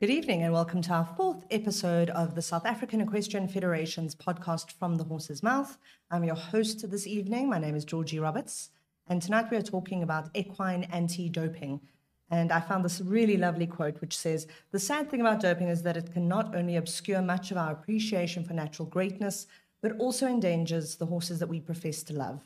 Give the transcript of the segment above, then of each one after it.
Good evening, and welcome to our fourth episode of the South African Equestrian Federation's podcast from the horse's mouth. I'm your host this evening. My name is Georgie Roberts, and tonight we are talking about equine anti doping. And I found this really lovely quote which says The sad thing about doping is that it can not only obscure much of our appreciation for natural greatness, but also endangers the horses that we profess to love.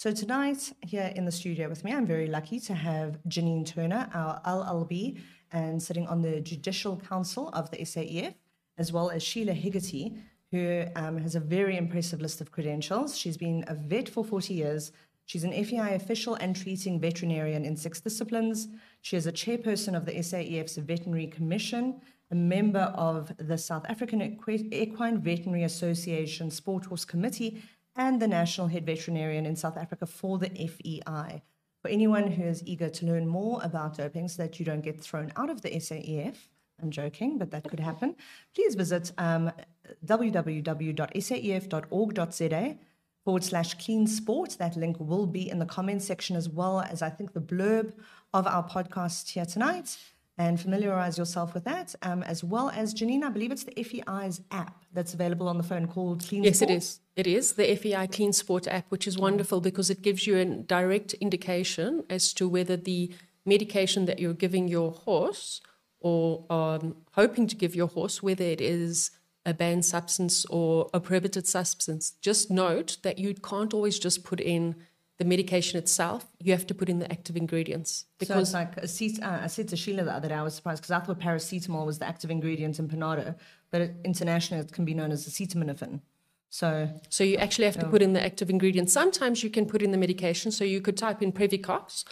So, tonight, here in the studio with me, I'm very lucky to have Janine Turner, our LLB, and sitting on the Judicial Council of the SAEF, as well as Sheelagh Higgerty, who um, has a very impressive list of credentials. She's been a vet for 40 years. She's an FEI official and treating veterinarian in six disciplines. She is a chairperson of the SAEF's Veterinary Commission, a member of the South African Equine Veterinary Association Sport Horse Committee, and the National Head Veterinarian in South Africa for the FEI. For anyone who is eager to learn more about doping so that you don't get thrown out of the SAEF, I'm joking, but that could happen, please visit um, www.saef.org.za forward slash clean sport. That link will be in the comment section as well as I think the blurb of our podcast here tonight and familiarize yourself with that, um, as well as Janine. I believe it's the FEI's app that's available on the phone called Clean Sport. yes, Sport. it is. It is the FEI Clean Sport app, which is wonderful because it gives you a direct indication as to whether the medication that you're giving your horse or um, hoping to give your horse, whether it is a banned substance or a prohibited substance. Just note that you can't always just put in the medication itself, you have to put in the active ingredients. Because so it's like uh, I said to Sheelagh the other day, I was surprised because I thought paracetamol was the active ingredient in Panado, but it, internationally it can be known as acetaminophen. So, so you actually have to put in the active ingredients. Sometimes you can put in the medication. So you could type in Previcox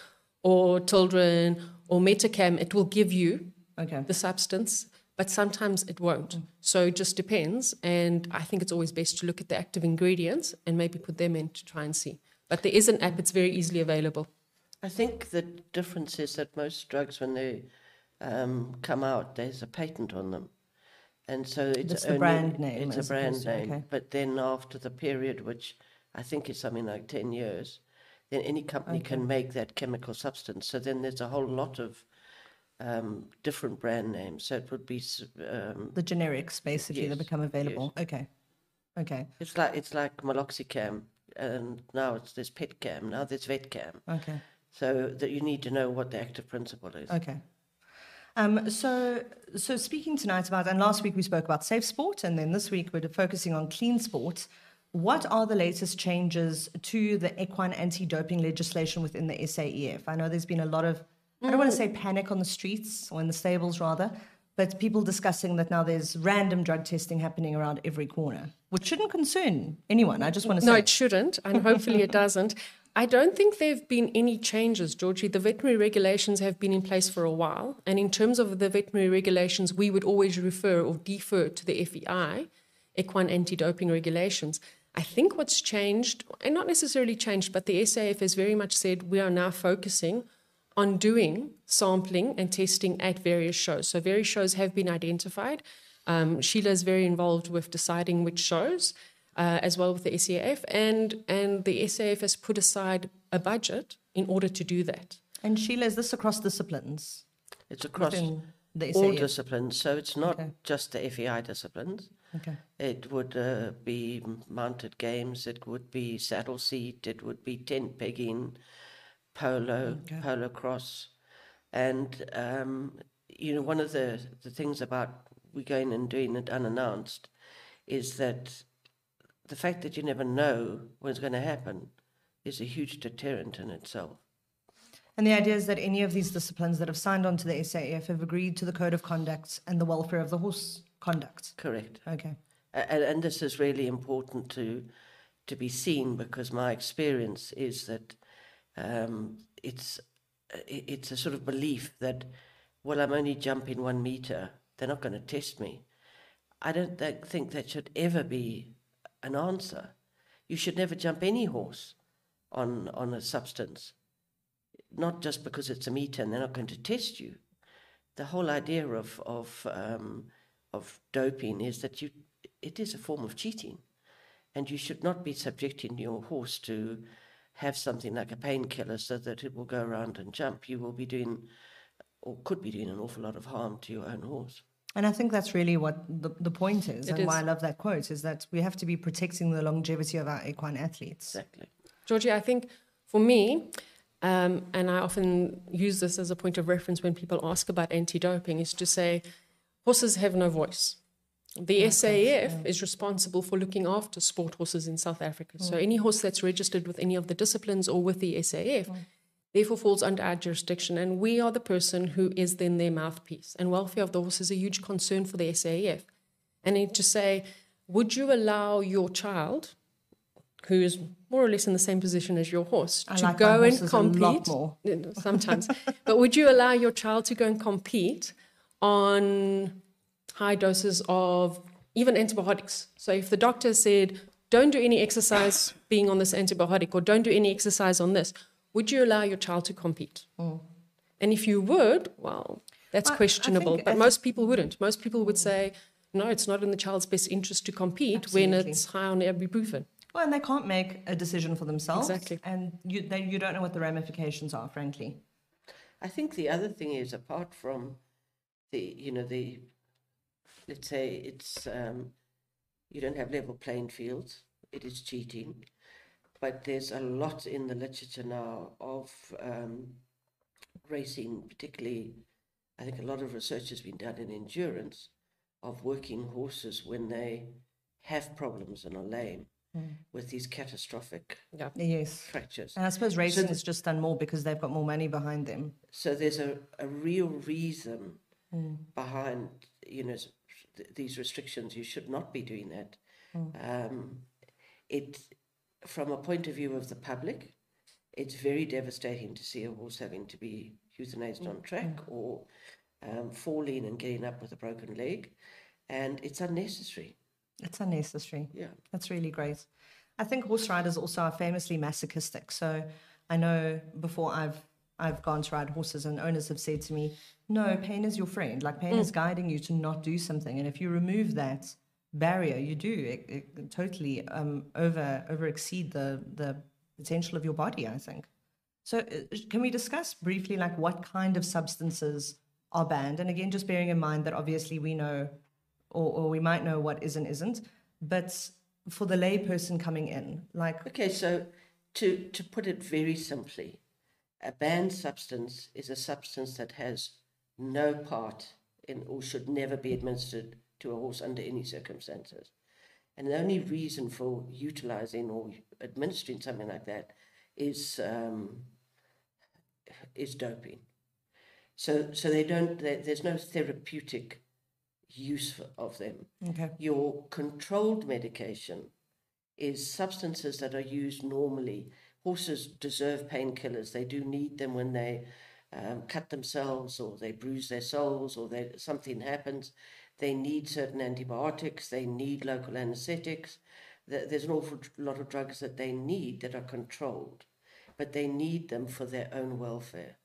or Tildren or Metacam. It will give you okay. the substance, but sometimes it won't. Mm. So it just depends. And I think it's always best to look at the active ingredients and maybe put them in to try and see. But there is an app, it's very easily available. I think the difference is that most drugs, when they um, come out, there's a patent on them. And so it's That's the brand name. It's a brand name. Okay. But then after the period, which I think is something like 10 years, then any company okay. can make that chemical substance. So then there's a whole lot of um, different brand names. So it would be um, the generics basically yes, that become available. Yes. Okay, okay. It's like it's like meloxicam and now it's this PetCam, now this vet cam. Okay. So that you need to know what the active principle is. Okay. Um, so, so speaking tonight about, and last week we spoke about safe sport, and then this week we're focusing on clean sport. What are the latest changes to the equine anti-doping legislation within the SAEF? I know there's been a lot of, I don't want to say panic on the streets or in the stables rather, but people discussing that now there's random drug testing happening around every corner, which shouldn't concern anyone. I just want to say. No, it shouldn't, and hopefully it doesn't. I don't think there have been any changes, Georgie. The veterinary regulations have been in place for a while. And in terms of the veterinary regulations, we would always refer or defer to the FEI, equine anti doping regulations. I think what's changed, and not necessarily changed, but the SAF has very much said we are now focusing on doing sampling and testing at various shows. So various shows have been identified. Um, Sheelagh is very involved with deciding which shows, uh, as well with the SAF, and and the SAF has put aside a budget in order to do that. And Sheelagh, is this across disciplines? It's across all disciplines, so it's not okay. just the FEI disciplines. Okay. It would uh, be mounted games, it would be saddle seat, it would be tent pegging, polo, okay. polo cross. And, um, you know, one of the, the things about we going and doing it unannounced is that the fact that you never know what's going to happen is a huge deterrent in itself. And the idea is that any of these disciplines that have signed on to the SAF have agreed to the code of conduct and the welfare of the horse conduct. Correct. Okay. And, and this is really important to to be seen because my experience is that um, it's it's a sort of belief that well I'm only jumping one meter they're not going to test me. I don't th- think that should ever be an answer. You should never jump any horse on on a substance, not just because it's a meter and they're not going to test you. The whole idea of of um, of doping is that you it is a form of cheating, and you should not be subjecting your horse to have something like a painkiller so that it will go around and jump. You will be doing or could be doing an awful lot of harm to your own horse. And I think that's really what the, the point is, It and why I love that quote is that we have to be protecting the longevity of our equine athletes. Exactly. Georgie, I think for me, um, and I often use this as a point of reference when people ask about anti doping, is to say horses have no voice. The SAF is responsible for looking after sport horses in South Africa. So mm. any horse that's registered with any of the disciplines or with the SAF, mm. therefore falls under our jurisdiction. And we are the person who is then their mouthpiece. And welfare of the horse is a huge concern for the SAF. And to say, would you allow your child, who is more or less in the same position as your horse, I to like go and horses a lot compete? Sometimes. but would you allow your child to go and compete on high doses of even antibiotics? So if the doctor said, don't do any exercise being on this antibiotic or don't do any exercise on this, would you allow your child to compete? Mm. And if you would, well, that's I- I questionable. think- but I thi- most people wouldn't. Most people would say, no, it's not in the child's best interest to compete when it's high on ibuprofen. Well, and they can't make a decision for themselves. Exactly. And you, they, you don't know what the ramifications are, frankly. I think the other thing is apart from the you know the let's say it's um, you don't have level playing fields. It is cheating, but there's a lot in the literature now of um, racing, particularly. I think a lot of research has been done in endurance of working horses when they have problems and are lame with these catastrophic Yeah. Yes. fractures. And I suppose racing the- is just done more because they've got more money behind them. So there's a, a real reason behind, you know, s- th- these restrictions. You should not be doing that. Um, it, from a point of view of the public, it's very devastating to see a horse having to be euthanized on track or um, falling and getting up with a broken leg, and it's unnecessary. It's unnecessary. Yeah. That's really great. I think horse riders also are famously masochistic. So I know before I've I've gone to ride horses and owners have said to me, No, pain is your friend. Like pain is guiding you to not do something. And if you remove that barrier, you do it, it totally um, over over exceed the the potential of your body, I think. So uh, can we discuss briefly like what kind of substances are banned? And again, just bearing in mind that obviously we know or, or we might know what is and isn't. But for the layperson coming in, like, Okay, so to, to put it very simply, a banned substance is a substance that has no part in or should never be administered to a horse under any circumstances. And the only reason for utilizing or administering something like that is um, is doping. So so they don't. There, there's no therapeutic use for, of them. okay, Your controlled medication is substances that are used normally. Horses deserve painkillers. They do need them when they um, cut themselves or they bruise their soles or they, something happens. They need certain antibiotics. They need local anesthetics. There's an awful lot of drugs that they need that are controlled, but they need them for their own welfare.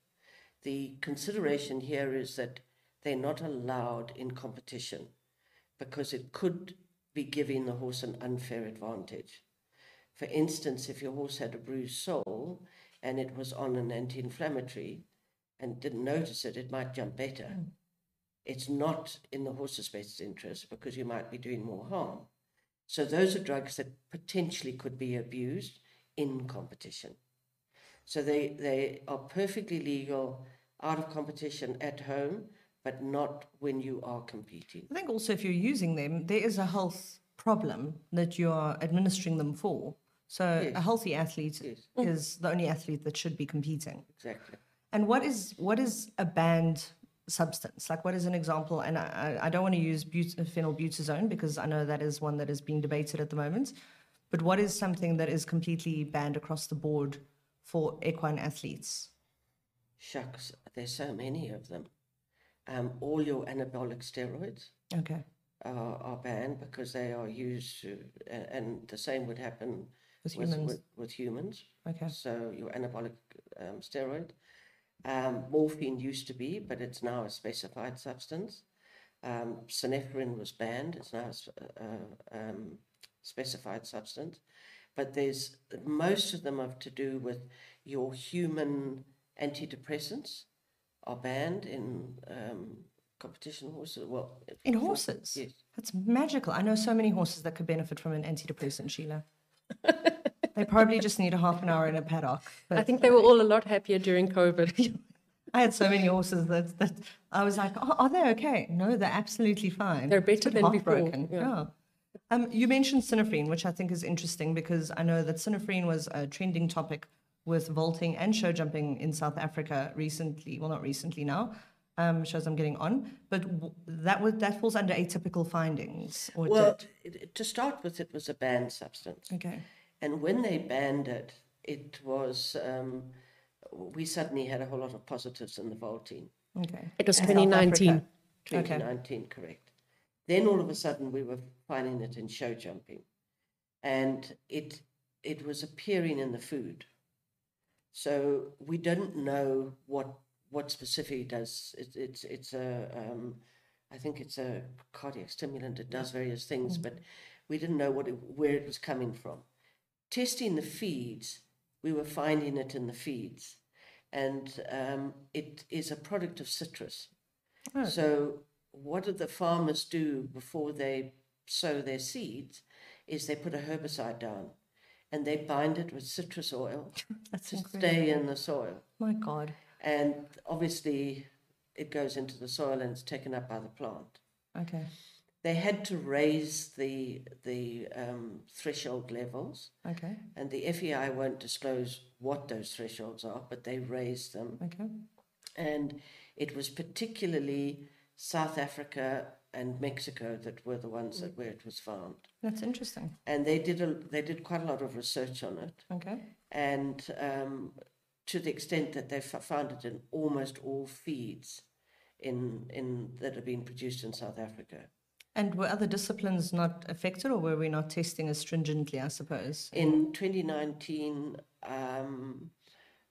The consideration here is that they're not allowed in competition because it could be giving the horse an unfair advantage. For instance, if your horse had a bruised sole and it was on an anti inflammatory and didn't notice it, it might jump better. Mm. It's not in the horse's best interest because you might be doing more harm. So, those are drugs that potentially could be abused in competition. So, they, they are perfectly legal out of competition at home, but not when you are competing. I think also if you're using them, there is a health problem that you are administering them for. So Yes. a healthy athlete Yes. is the only athlete that should be competing. Exactly. And what is what is a banned substance? Like what is an example? And I, I I don't want to use but- phenylbutazone because I know that is one that is being debated at the moment. But what is something that is completely banned across the board for equine athletes? Shucks, there's so many of them. Um, all your anabolic steroids Okay. are, are banned because they are used to, a- and the same would happen With humans. with, with humans. Okay. So your anabolic um, steroid. Um, morphine used to be, but it's now a specified substance. Um, Synephrine was banned; it's now a uh, um, specified substance. But there's most of them have to do with your human antidepressants are banned in um, competition horses. Well, In horses? Yes. That's magical. I know so many horses that could benefit from an antidepressant, Sheelagh. they probably just need a half an hour in a paddock. But I think they were all a lot happier during COVID. I had so many horses that, that I was like, oh, are they okay? No, they're absolutely fine. They're better than before, yeah. Um, you mentioned synephrine, which I think is interesting because I know that synephrine was a trending topic with vaulting and show jumping in South Africa recently. Well, not recently now. Um, shows I'm getting on, but w- that was that falls under atypical findings. Or Well, did. it, to start with, it was a banned substance. okay, And when they banned it, it was, um, we suddenly had a whole lot of positives in the vaulting. okay. It was In 2019. Africa. Okay. 2019, correct. Then all of a sudden we were finding it in show jumping. And it, it was appearing in the food. So we don't know what, what specifically does, it, it's, it's a, um, I think it's a cardiac stimulant, it does various things, but we didn't know what it, where it was coming from. Testing the feeds, we were finding it in the feeds. And um, it is a product of citrus. Oh. So, what do the farmers do before they sow their seeds? Is they put a herbicide down and they bind it with citrus oil to incredible. stay in the soil. My God. And obviously, it goes into the soil and it's taken up by the plant. Okay. They had to raise the, the um, threshold levels, Okay. and the FEI won't disclose what those thresholds are, but they raised them. Okay. and it was particularly South Africa and Mexico that were the ones that where it was found. That's interesting. And they did a, they did quite a lot of research on it, Okay. and um, to the extent that they've found it in almost all feeds in in that have been produced in South Africa. And were other disciplines not affected, or were we not testing as stringently? I suppose. In 2019, um,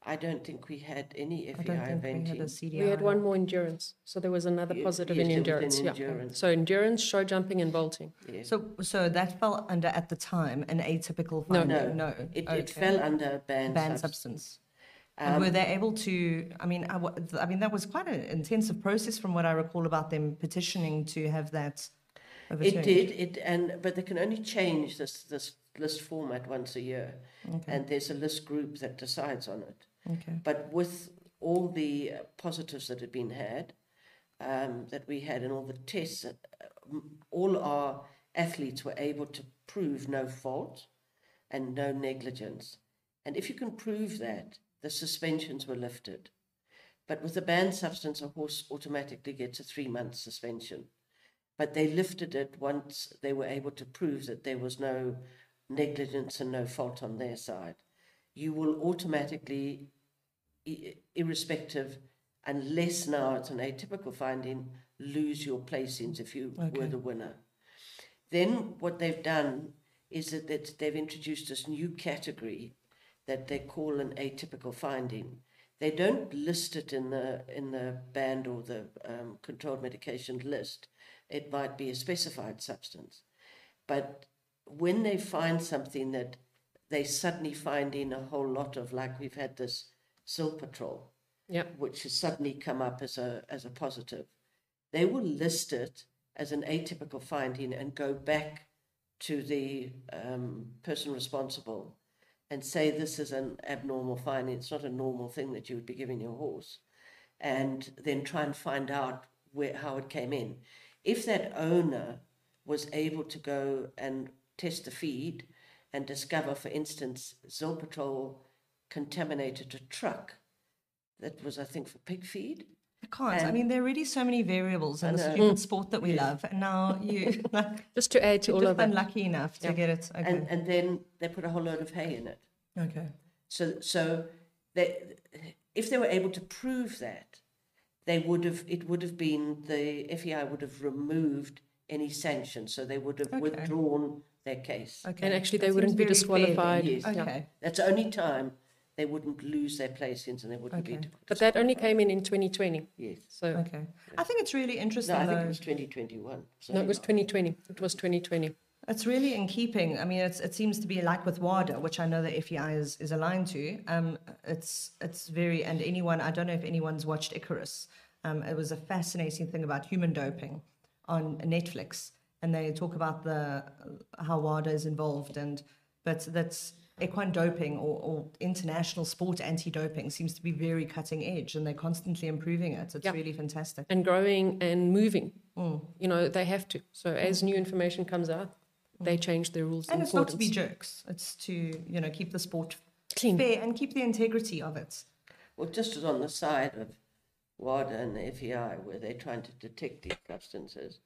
I don't think we had any I don't think we had a CDI. We had one more endurance. So there was another Ye- positive yes, in endurance. Yeah. endurance. So endurance, show jumping, and vaulting. Yes. So, so that fell under at the time an atypical No. No, no, It, okay. it fell under banned, banned substance. substance. And Um, were they able to? I mean, I, I mean that was quite an intensive process from what I recall about them petitioning to have that. Overturned. It did, it and but they can only change this this list format once a year, and there's a list group that decides on it. Okay. But with all the positives that had been had, um, that we had, and all the tests, uh, all our athletes were able to prove no fault and no negligence. And if you can prove that, the suspensions were lifted. But with a banned substance, a horse automatically gets a three month suspension. But they lifted it once they were able to prove that there was no negligence and no fault on their side. You will automatically, irrespective, unless now it's an atypical finding, lose your placings if you were the winner. Then what they've done is that that they've introduced this new category that they call an atypical finding. They don't list it in the in the banned or the um, controlled medication list. It might be a specified substance, but when they find something that they suddenly find in a whole lot of, like we've had this Zilpaterol, Yeah. which has suddenly come up as a as a positive, they will list it as an atypical finding and go back to the um, person responsible and say this is an abnormal finding. It's not a normal thing that you would be giving your horse, and then try and find out where how it came in. If that owner was able to go and test the feed and discover, for instance, Zilpaterol contaminated a truck that was, I think, for pig feed. I can't. I mean, there are really so many variables in the know. stupid sport that we love, and now you like Just to add to you're all just of that. unlucky enough to Yeah. get it. Okay. And, and then they put a whole load of hay in it. okay. So, so they, if they were able to prove that, they would have, it would have been, the FEI would have removed any sanctions. So they would have Okay. withdrawn their case. Okay. And actually, That they wouldn't be very fair then. disqualified. Yeah. Okay. That's the only time they wouldn't lose their placings and they wouldn't Okay. be. But that only came in in 2020. Yes. So Okay. I think it's really interesting No, I think though. it was 2021. So no, it was 2020. It was 2020. It's really in keeping. I mean, it's, it seems to be like with WADA, which I know the FEI is, is aligned to. Um, it's it's very and anyone. I don't know if anyone's watched Icarus. Um, it was a fascinating thing about human doping on Netflix, and they talk about the how WADA is involved, and but that's equine doping or, or international sport anti-doping seems to be very cutting edge, and they're constantly improving it. It's Yeah. really fantastic. and growing and moving. Mm. You know, they have to. So mm. as new information comes out, mm. they change their rules. And in it's not to be jerks. It's to you know keep the sport Clean. fair and keep the integrity of it. Well, just as on the side of WADA and the FEI, where they're trying to detect these substances,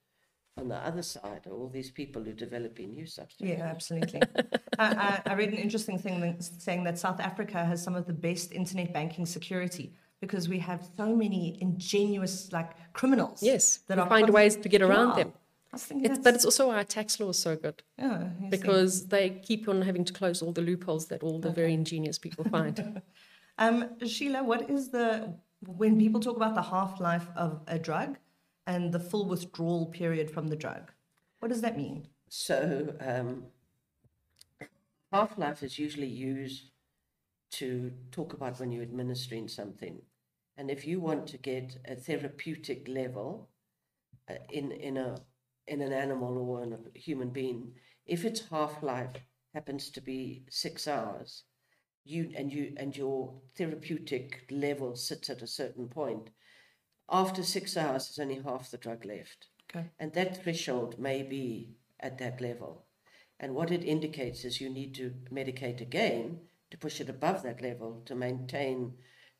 on the other side are all these people who are developing new substances. Yeah, absolutely. I, I, I read an interesting thing saying that South Africa has some of the best internet banking security because we have so many ingenuous like criminals. Yes, that are find ways to get around Yeah. them. I was thinking It's, but it's also why our tax law is so good yeah, you see. because they keep on having to close all the loopholes that all the very ingenious people find. Um, Sheelagh, what is the when people talk about the half life of a drug and the full withdrawal period from the drug? What does that mean? So, um, half life is usually used to talk about when you're administering something. And if you want to get a therapeutic level uh, in, in, a, in an animal or in a human being, if its half life happens to be six hours, you and you and your therapeutic level sits at a certain point. After six hours, there's only half the drug left. Okay. And that threshold may be at that level. And what it indicates is you need to medicate again to push it above that level to maintain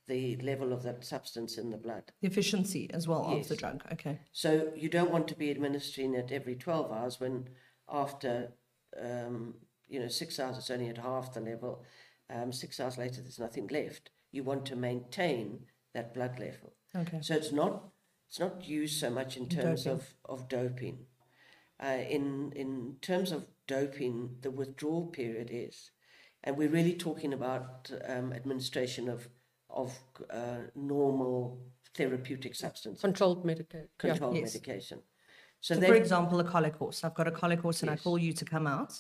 the level of that substance in the blood. The efficiency as well of the drug. Okay. So you don't want to be administering it every 12 hours when after, um, you know, six hours it's only at half the level. Um, six hours later there's nothing left. You want to maintain that blood level. Okay. So it's not it's not used so much in terms Doping. of of doping. Uh, in in terms of doping, the withdrawal period is, and we're really talking about um, administration of of uh, normal therapeutic substances, Controlled medication. Yeah. controlled Yes. medication. So, for example, a colic horse. I've got a colic horse, and I call you to come out,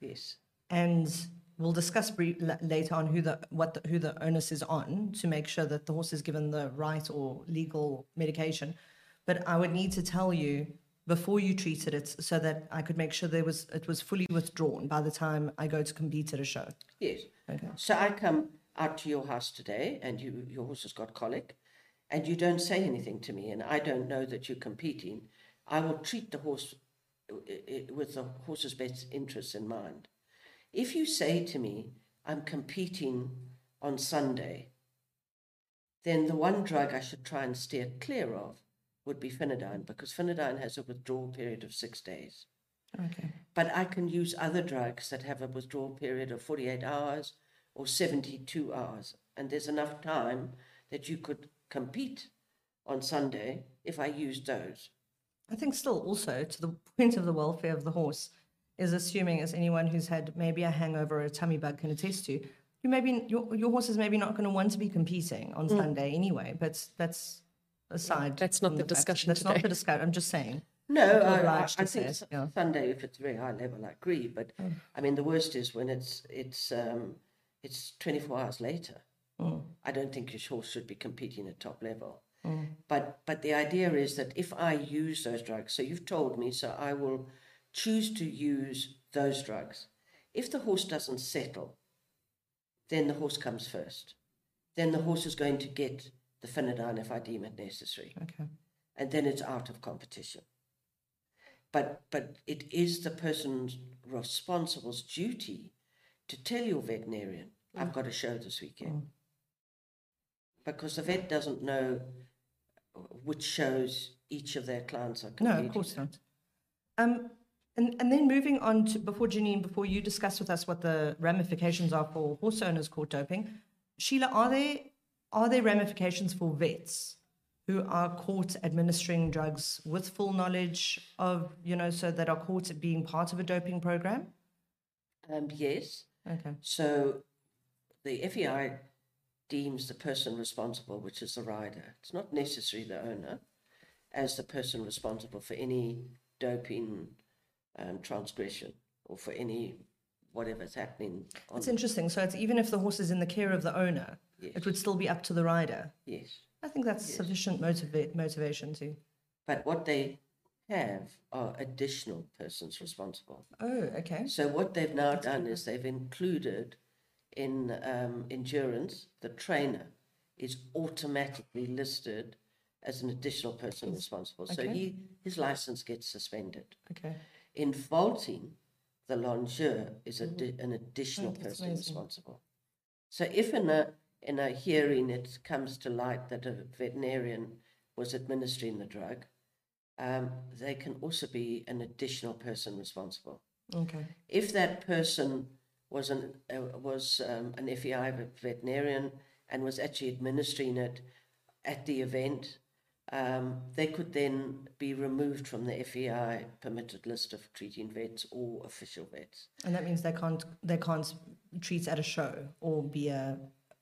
yes, and we'll discuss brief, la- later on who the what the, who the onus is on to make sure that the horse is given the right or legal medication. But I would need to tell you before you treated it, so that I could make sure there was it was fully withdrawn by the time I go to compete at a show. yes. Okay. So I come out to your house today, and you your horse has got colic, and you don't say anything to me, and I don't know that you're competing. I will treat the horse with the horse's best interests in mind. If you say to me, "I'm competing on Sunday," then the one drug I should try and steer clear of would be Finadyne, because Finadyne has a withdrawal period of six days. Okay. But I can use other drugs that have a withdrawal period of 48 hours or 72 hours. And there's enough time that you could compete on Sunday if I used those. I think still also to the point of the welfare of the horse is assuming as anyone who's had maybe a hangover or a tummy bug can attest to, you maybe your your horse is maybe not going to want to be competing on mm. Sunday anyway. But that's aside. That's not from the discussion That's not today. the discussion. I'm just saying. No, I, I, I say think yeah. Sunday, if it's very high level, I agree. But mm. I mean, the worst is when it's it's um, it's 24 hours later. Mm. I don't think your horse should be competing at top level. But but the idea is that if I use those drugs, so you've told me, so I will choose to use those drugs. If the horse doesn't settle, then the horse comes first. Then the horse is going to get the Finadyne if I deem it necessary Okay. and then it's out of competition. But but it is the person responsible's duty to tell your veterinarian, I've got a show this weekend. Because the vet doesn't know which shows each of their clients are competing. No, of course not. Um, and, and then moving on to before Janine, before you discuss with us what the ramifications are for horse owners caught doping, Sheelagh, are there are there ramifications for vets who are caught administering drugs with full knowledge of you know so that are caught being part of a doping program? Um, yes. Okay. So the FEI deems the person responsible, which is the rider. It's not necessarily the owner, as the person responsible for any doping um, transgression. or for any whatever's happening. It's interesting. So it's even if the horse is in the care of the owner, Yes. it would still be up to the rider. yes. I think that's sufficient motiva- motivation to. But what they have are additional persons responsible. Oh, okay. So what they've now done is they've included in um, endurance the trainer is automatically listed as an additional person responsible. So okay. he his license gets suspended. Okay. In vaulting, the longeur is a di- an additional that's person amazing. responsible. So if in a in a hearing it comes to light that a veterinarian was administering the drug, um, they can also be an additional person responsible. Okay. If that person was an uh, was um, an FEI veterinarian and was actually administering it at the event, um, they could then be removed from the FEI permitted list of treating vets or official vets. And that means they can't they can't treat at a show or be a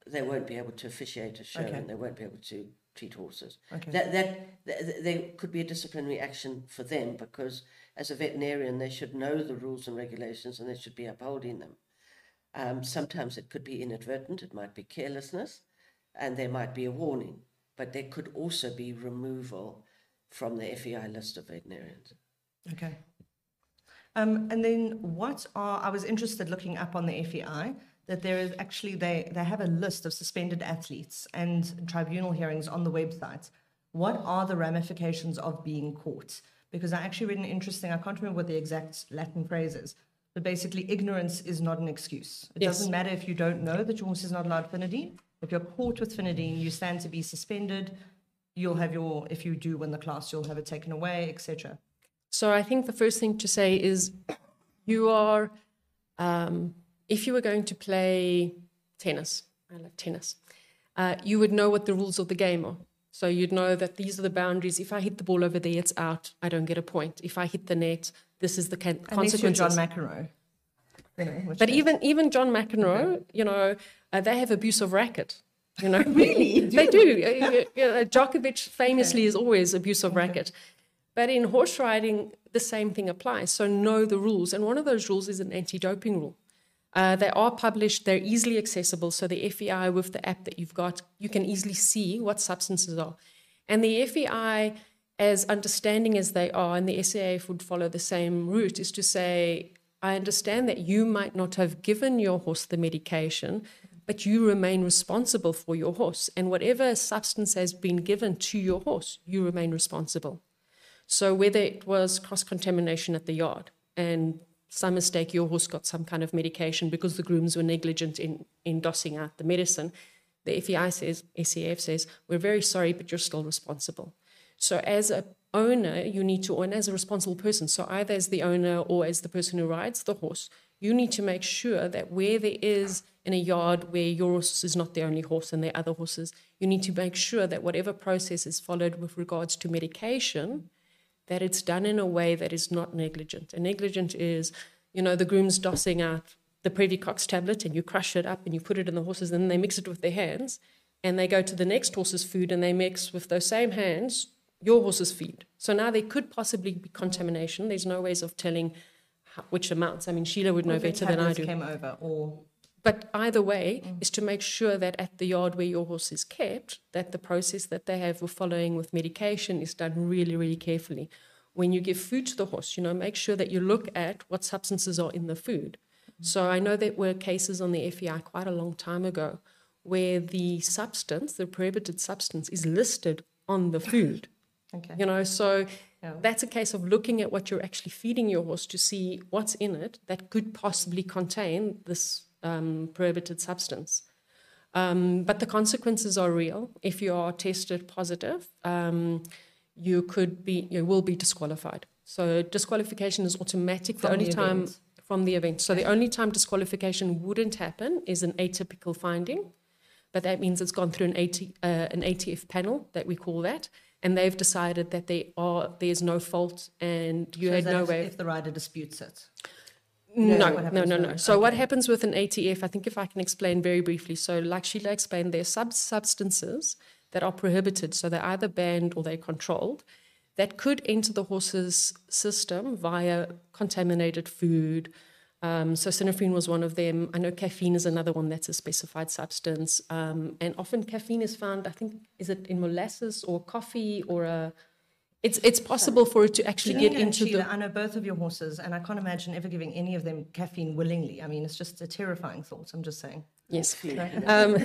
They won't be able to officiate a show Okay. and they won't be able to treat horses. Okay. That, that that there could be a disciplinary action for them because as a veterinarian they should know the rules and regulations and they should be upholding them. Um, sometimes it could be inadvertent, it might be carelessness, and there might be a warning, but there could also be removal from the FEI list of veterinarians. Okay. Um, and then what are, I was interested looking up on the FEI that there is actually, they, they have a list of suspended athletes and tribunal hearings on the website. What are the ramifications of being caught? Because I actually read an interesting, I can't remember what the exact Latin phrase is, but basically ignorance is not an excuse. It Yes. doesn't matter if you don't know that your horse is not allowed Finadyne. If you're caught with Finadyne, you stand to be suspended. You'll have your, if you do win the class, you'll have it taken away, etc. So I think the first thing to say is you are, um, if you were going to play tennis, I love tennis, uh, you would know what the rules of the game are. So you'd know that these are the boundaries. If I hit the ball over there, it's out. I don't get a point. If I hit the net, this is the con- Unless you're. John McEnroe. Which But even even John McEnroe, you know, uh, they have abuse of racket. You know, Really? they do. Uh, you- you know, Djokovic famously is always abuse of racket. But in horse riding, the same thing applies. So know the rules, and one of those rules is an anti-doping rule. Uh, they are published, they're easily accessible. So the FEI with the app that you've got, you can easily see what substances are. And the FEI, as understanding as they are, and the SAF would follow the same route, is to say, I understand that you might not have given your horse the medication, but you remain responsible for your horse. And whatever substance has been given to your horse, you remain responsible. So whether it was cross contamination at the yard and some mistake your horse got some kind of medication because the grooms were negligent in, in dossing out the medicine, the FEI says, SEF says, we're very sorry, but you're still responsible. So as a owner, you need to, and as a responsible person, so either as the owner or as the person who rides the horse, you need to make sure that where there is in a yard where your horse is not the only horse and there are other horses, you need to make sure that whatever process is followed with regards to medication, that it's done in a way that is not negligent. And negligent is, you know, the groom's dossing out the Previcox tablet and you crush it up and you put it in the horses and then they mix it with their hands and they go to the next horse's food and they mix with those same hands your horse's feed. So now there could possibly be contamination. There's no ways of telling which amounts. I mean, Sheelagh would know better than I do. Came over, or But either way mm. is to make sure that at the yard where your horse is kept, that the process that they have with following with medication is done really, really carefully. When you give food to the horse, you know, make sure that you look at what substances are in the food. Mm. So I know there were cases on the FEI quite a long time ago where the substance, the prohibited substance, is listed on the food. okay, You know, so Yeah. that's a case of looking at what you're actually feeding your horse to see what's in it that could possibly contain this um, prohibited substance. Um, but the consequences are real. If you are tested positive, um, you could be, you will be disqualified. So disqualification is automatic. From the only the time from the event. So the only time disqualification wouldn't happen is an atypical finding, but that means it's gone through an, AT, uh, an ATF panel that we call that, and they've decided that they are there's no fault and you So had no way. if the rider disputes it. No, no, no, no. So what happens with an ATF? I think if I can explain very briefly. So like Sheelagh explained, there are sub substances that are prohibited. So they're either banned or they're controlled. That could enter the horse's system via contaminated food, Um, so synephrine was one of them. I know caffeine is another one that's a specified substance. Um, and often caffeine is found, I think, is it in molasses or coffee or a it's it's possible for it to actually get into Sheelagh, the I know both of your horses, and I can't imagine ever giving any of them caffeine willingly. I mean, it's just a terrifying thought. I'm just saying. yes. Um,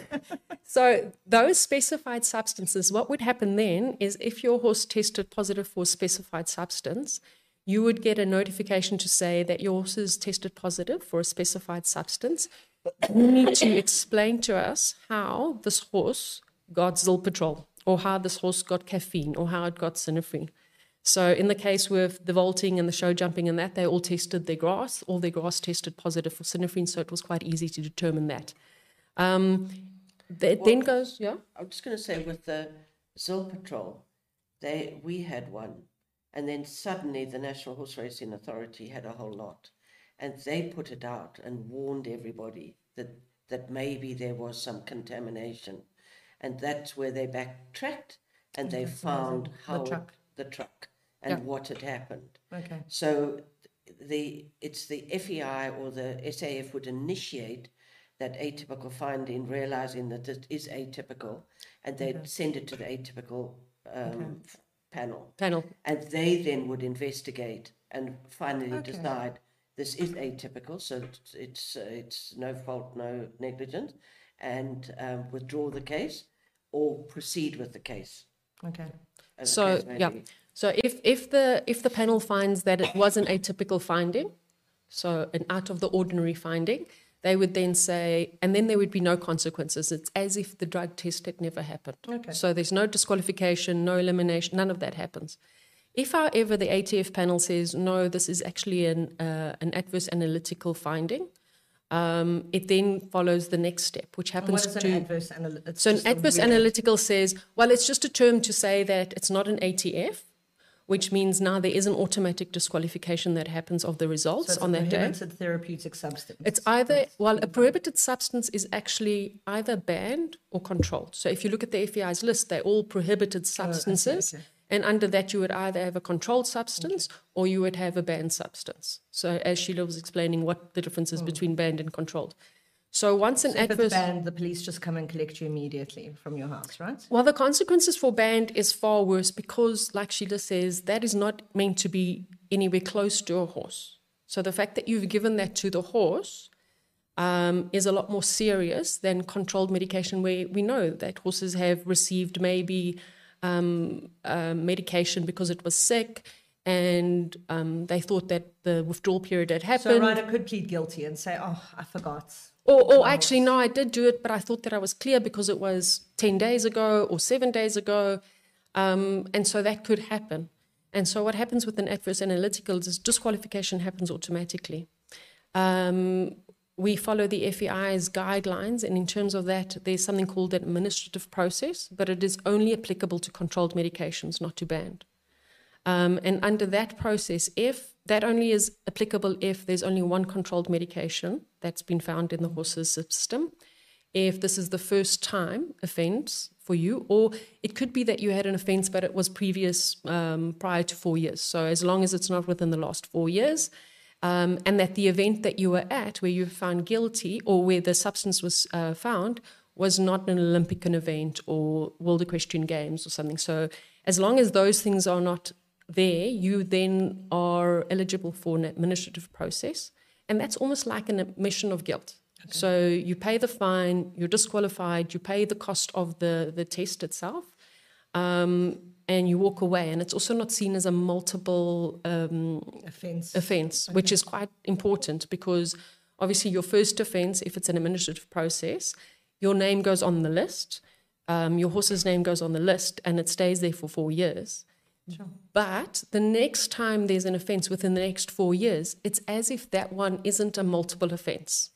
so those specified substances, what would happen then is if your horse tested positive for a specified substance, you would get a notification to say that your horse has tested positive for a specified substance. You need to explain to us how this horse got Zilpaterol or how this horse got caffeine or how it got synephrine. So in the case with the vaulting and the show jumping and that, they all tested their grass. All their grass tested positive for synephrine, so it was quite easy to determine that. Um, that then goes, yeah. I'm just going to say with the Zilpaterol, they we had one, and then suddenly the National Horse Racing Authority had a whole lot, and they put it out and warned everybody that that maybe there was some contamination, and that's where they backtracked and they found how it- truck. the truck and what had happened. Okay. So the it's the FEI or the SAF would initiate that atypical finding, realizing that it is atypical, and they'd send it to the atypical um, f- panel. Panel. And they then would investigate and finally decide this is atypical, so it's it's, uh, it's no fault, no negligence, and um, withdraw the case or proceed with the case. Okay. as the So case may yeah. be. So if if the if the panel finds that it wasn't a typical finding, so an out of the ordinary finding, they would then say, and then there would be no consequences. It's as if the drug test had never happened. Okay. So there's no disqualification, no elimination, none of that happens. If, however, the ATF panel says no, this is actually an uh, an adverse analytical finding, um, it then follows the next step, which happens what is to an adverse so an adverse analytical says, well, it's just a term to say that it's not an ATF, which means now there is an automatic disqualification that happens of the results on that day. prohibited therapeutic substance. It's either, well, a prohibited substance is actually either banned or controlled. So if you look at the FEI's list, they're all prohibited substances. okay. And under that, you would either have a controlled substance or you would have a banned substance. So as Sheelagh was explaining, what the difference is between banned and controlled. So once an Hmm. So if adverse it's banned, the police just come and collect you immediately from your house, right? Well, the consequences for banned is far worse because, like Sheelagh says, that is not meant to be anywhere close to a horse. So the fact that you've given that to the horse um, is a lot more serious than controlled medication, where we know that horses have received maybe um, uh, medication because it was sick and um, they thought that the withdrawal period had happened. So rider could plead guilty and say, "Oh, I forgot." Or, or actually, no, I did do it, but I thought that I was clear because it was 10 days ago or seven days ago. Um, and so that could happen. And so what happens with an adverse analytical is disqualification happens automatically. Um, we follow the FEI's guidelines, and in terms of that, there's something called an administrative process, but it is only applicable to controlled medications, not to banned. Um, and under that process, if that only is applicable if there's only one controlled medication that's been found in the horse's system, if this is the first time offence for you, or it could be that you had an offence but it was previous um, prior to four years. So as long as it's not within the last four years, um, and that the event that you were at where you were found guilty or where the substance was uh, found was not an Olympic event or World Equestrian Games or something. So as long as those things are not there, you then are eligible for an administrative process. And that's almost like an admission of guilt. So you pay the fine, you're disqualified, you pay the cost of the, the test itself, um, and you walk away. And it's also not seen as a multiple um, Offense. offence, which is quite important because obviously your first offence, if it's an administrative process, your name goes on the list, um, your horse's name goes on the list, and it stays there for four years. Sure. But the next time there's an offence within the next four years, it's as if that one isn't a multiple offence.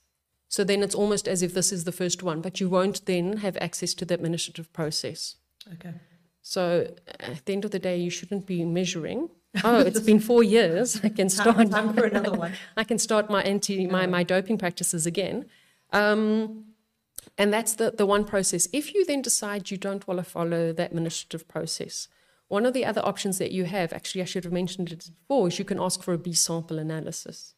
So then it's almost as if this is the first one, but you won't then have access to the administrative process. Okay. So at the end of the day, you shouldn't be measuring. Oh, it's been four years. I can start. Time, time for another one. I can start my anti my, my doping practices again. Um, and that's the, the one process. If you then decide you don't want to follow the administrative process, one of the other options that you have, actually I should have mentioned it before, is you can ask for a B sample analysis.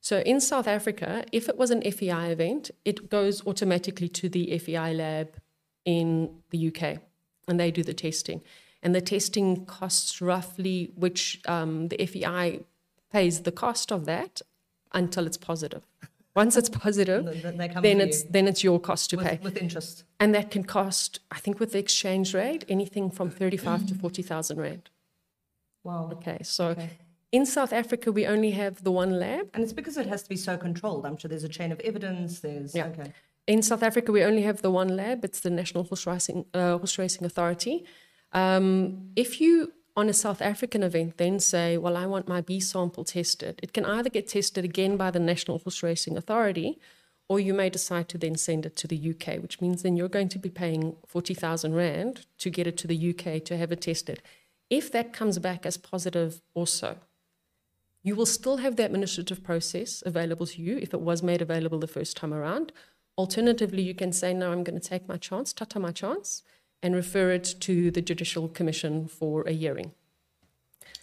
So in South Africa, if it was an FEI event, it goes automatically to the FEI lab in the UK, and they do the testing. And the testing costs roughly, which um, the FEI pays the cost of that until it's positive. Once it's positive, Then then it's you then it's your cost to pay, with, with interest. and that can cost, I think, with the exchange rate, anything from thirty-five to forty thousand rand. Wow. Okay, so Okay. in South Africa, we only have the one lab. And it's because it has to be so controlled. I'm sure there's a chain of evidence. There's Yeah. okay. In South Africa, we only have the one lab. It's the National Horse Racing, uh, Horse Racing Authority. Um, if you, on a South African event, then say, well, I want my B sample tested, it can either get tested again by the National Horse Racing Authority, or you may decide to then send it to the UK, which means then you're going to be paying 40,000 Rand to get it to the UK to have it tested. If that comes back as positive also, you will still have the administrative process available to you if it was made available the first time around. Alternatively, you can say, no, I'm going to take my chance, tata my chance, and refer it to the Judicial Commission for a hearing.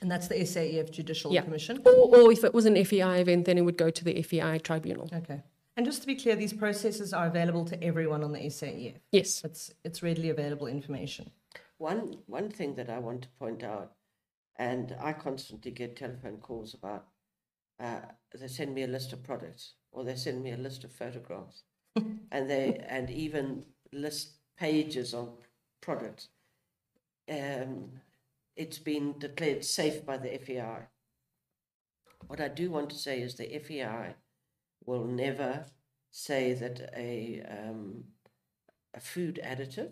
And that's the SAEF Judicial Yeah. Commission. Or, or if it was an FEI event, then it would go to the FEI tribunal. Okay. And just to be clear, these processes are available to everyone on the SAEF. Yes. It's it's readily available information. One one thing that I want to point out, and I constantly get telephone calls about. Uh, they send me a list of products, or they send me a list of photographs, and they and even list pages of products. Um, it's been declared safe by the FEI. What I do want to say is the FEI will never say that a um, a food additive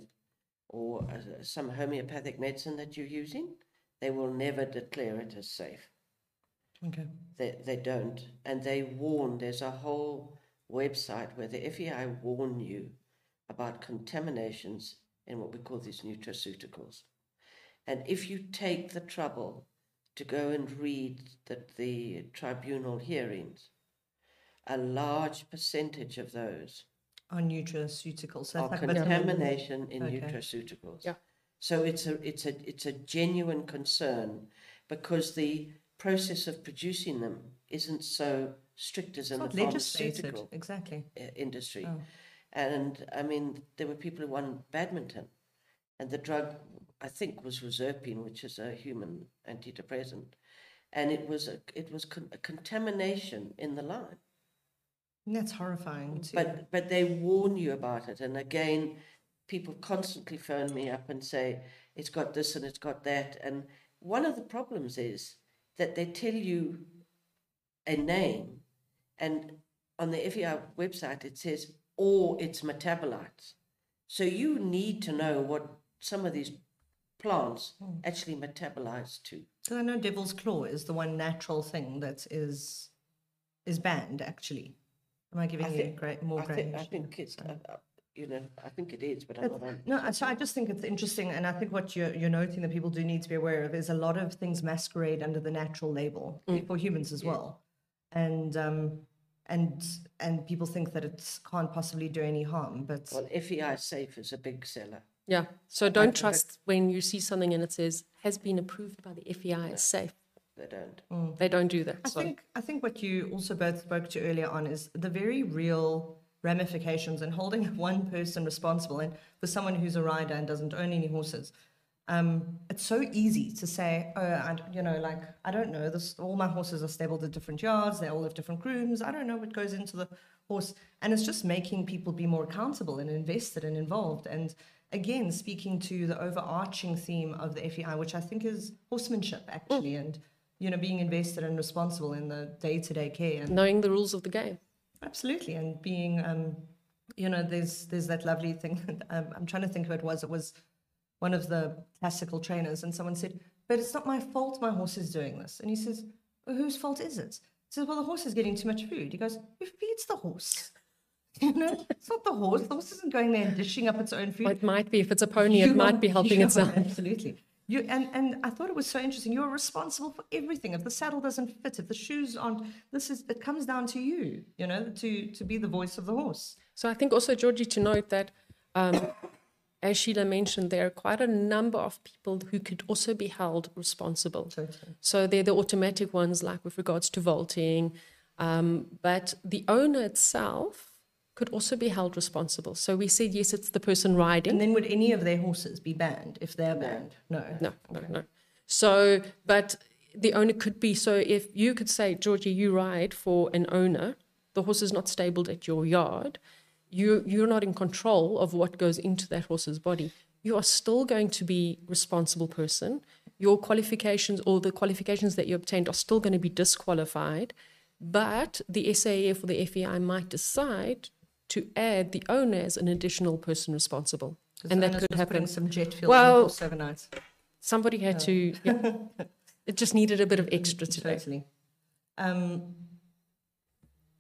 or uh, some homeopathic medicine that you're using, they will never declare it as safe. Okay. They, they don't. And they warn, there's a whole website where the FEI warn you about contaminations in what we call these nutraceuticals. And if you take the trouble to go and read the, the tribunal hearings, a large percentage of those On nutraceuticals. So are it's like vitamin- contamination in Okay. nutraceuticals. Yeah. So it's a it's a it's a genuine concern because the process of producing them isn't so strict as in the pharmaceutical Exactly. industry. Oh. And I mean, there were people who won Badminton, and the drug I think was reserpine, which is a human antidepressant, and it was a it was con- a contamination in the line. That's horrifying too. But but they warn you about it, and again, people constantly phone me up and say it's got this and it's got that, and one of the problems is that they tell you a name, and on the FEI website it says or its metabolites, so you need to know what some of these plants actually metabolize to. Because I know Devil's Claw is the one natural thing that is is banned. Actually, am I giving I you think- great more I think, I think it's, uh, uh, you know, I think it is, but not. on- No, so I just think it's interesting, and I think what you're, you're noting that people do need to be aware of is a lot of things masquerade under the natural label for humans as well, and um, and and people think that it can't possibly do any harm, but Well, FEI Safe is a big seller. Yeah. So don't trust when you see something and it says has been approved by the FEI as safe. They don't. Mm. They don't do that. I So think I think what you also both spoke to earlier on is the very real ramifications and holding one person responsible. And for someone who's a rider and doesn't own any horses, um, it's so easy to say, oh, I, you know, like I don't know. This all my horses are stabled at different yards. They all have different grooms. I don't know what goes into the horse, and it's just making people be more accountable and invested and involved. And again, speaking to the overarching theme of the FEI, which I think is horsemanship actually, and you know, being invested and responsible in the day-to-day care. And knowing the rules of the game. Absolutely, and being, um, you know, there's there's that lovely thing. um, I'm trying to think who it was. It was one of the classical trainers, and someone said, "But it's not my fault. My horse is doing this." And he says, well, "Whose fault is it?" He says, "Well, the horse is getting too much food." He goes, "Who feeds the horse?" You know, it's not the horse. The horse isn't going there and dishing up its own food. Or it might be if it's a pony, it might are- be helping you itself. are, Absolutely. You and and I thought it was so interesting. You're responsible for everything. If the saddle doesn't fit, if the shoes aren't, this is it comes down to you. You know, to to be the voice of the horse. So I think also, Georgie, to note that, um, as Sheelagh mentioned, there are quite a number of people who could also be held responsible. Totally. So they're the automatic ones, like with regards to vaulting. Um, but the owner itself could also be held responsible. So we said, yes, it's the person riding. And then would any of their horses be banned if they're banned? No. No, no, no. So, but the owner could be. So if you could say, Georgie, you ride for an owner, the horse is not stabled at your yard. You you're not in control of what goes into that horse's body. You are still going to be responsible person. Your qualifications or the qualifications that you obtained are still going to be disqualified. But the SAF or the FEI might decide to add the owner as an additional person responsible. And that could happen. Some jet fuel Well- well, overnight. Somebody had to, yeah. it just needed a bit of extra today. Totally. Um,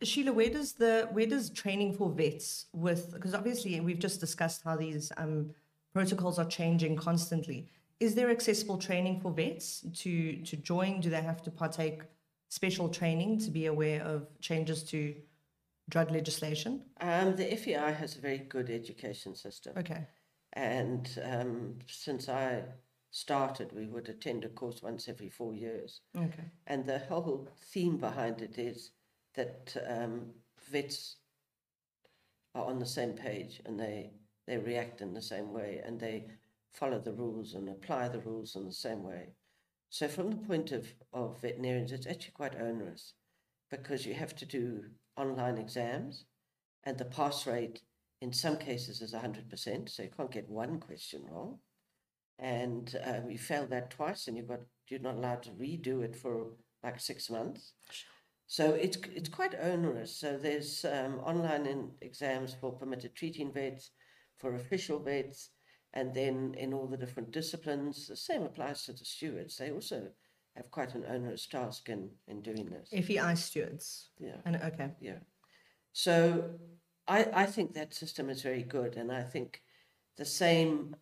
Sheelagh, where does the where does training for vets with because obviously we've just discussed how these um, protocols are changing constantly. Is there accessible training for vets to to join? Do they have to partake special training to be aware of changes to drug legislation? Um, the FEI has a very good education system. Okay. And um, since I started, we would attend a course once every four years. Okay. And the whole theme behind it is that um, vets are on the same page and they, they react in the same way and they follow the rules and apply the rules in the same way. So, from the point of, of veterinarians, it's actually quite onerous because you have to do online exams and the pass rate in some cases is 100%, so you can't get one question wrong. And um, you fail that twice and you've got, you're not allowed to redo it for like six months. So it's it's quite onerous. So there's um, online in exams for permitted treating vets, for official vets, and then in all the different disciplines. The same applies to the stewards. They also have quite an onerous task in, in doing this. FEI stewards. Yeah, And okay. yeah. So I I think that system is very good, and I think the same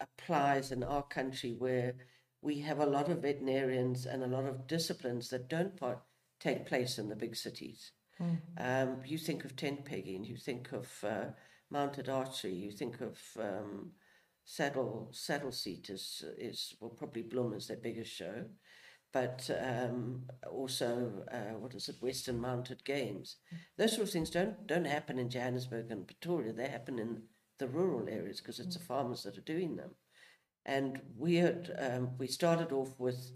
applies in our country where we have a lot of veterinarians and a lot of disciplines that don't part, take place in the big cities. Um, you think of tent pegging, you think of uh, mounted archery, you think of um, saddle saddle seat is is well probably Bloem is their biggest show, but um, also uh, what is it Western Mounted Games. Those sort of things don't don't happen in Johannesburg and Pretoria. They happen in the rural areas because it's the farmers that are doing them. And we had, um, we started off with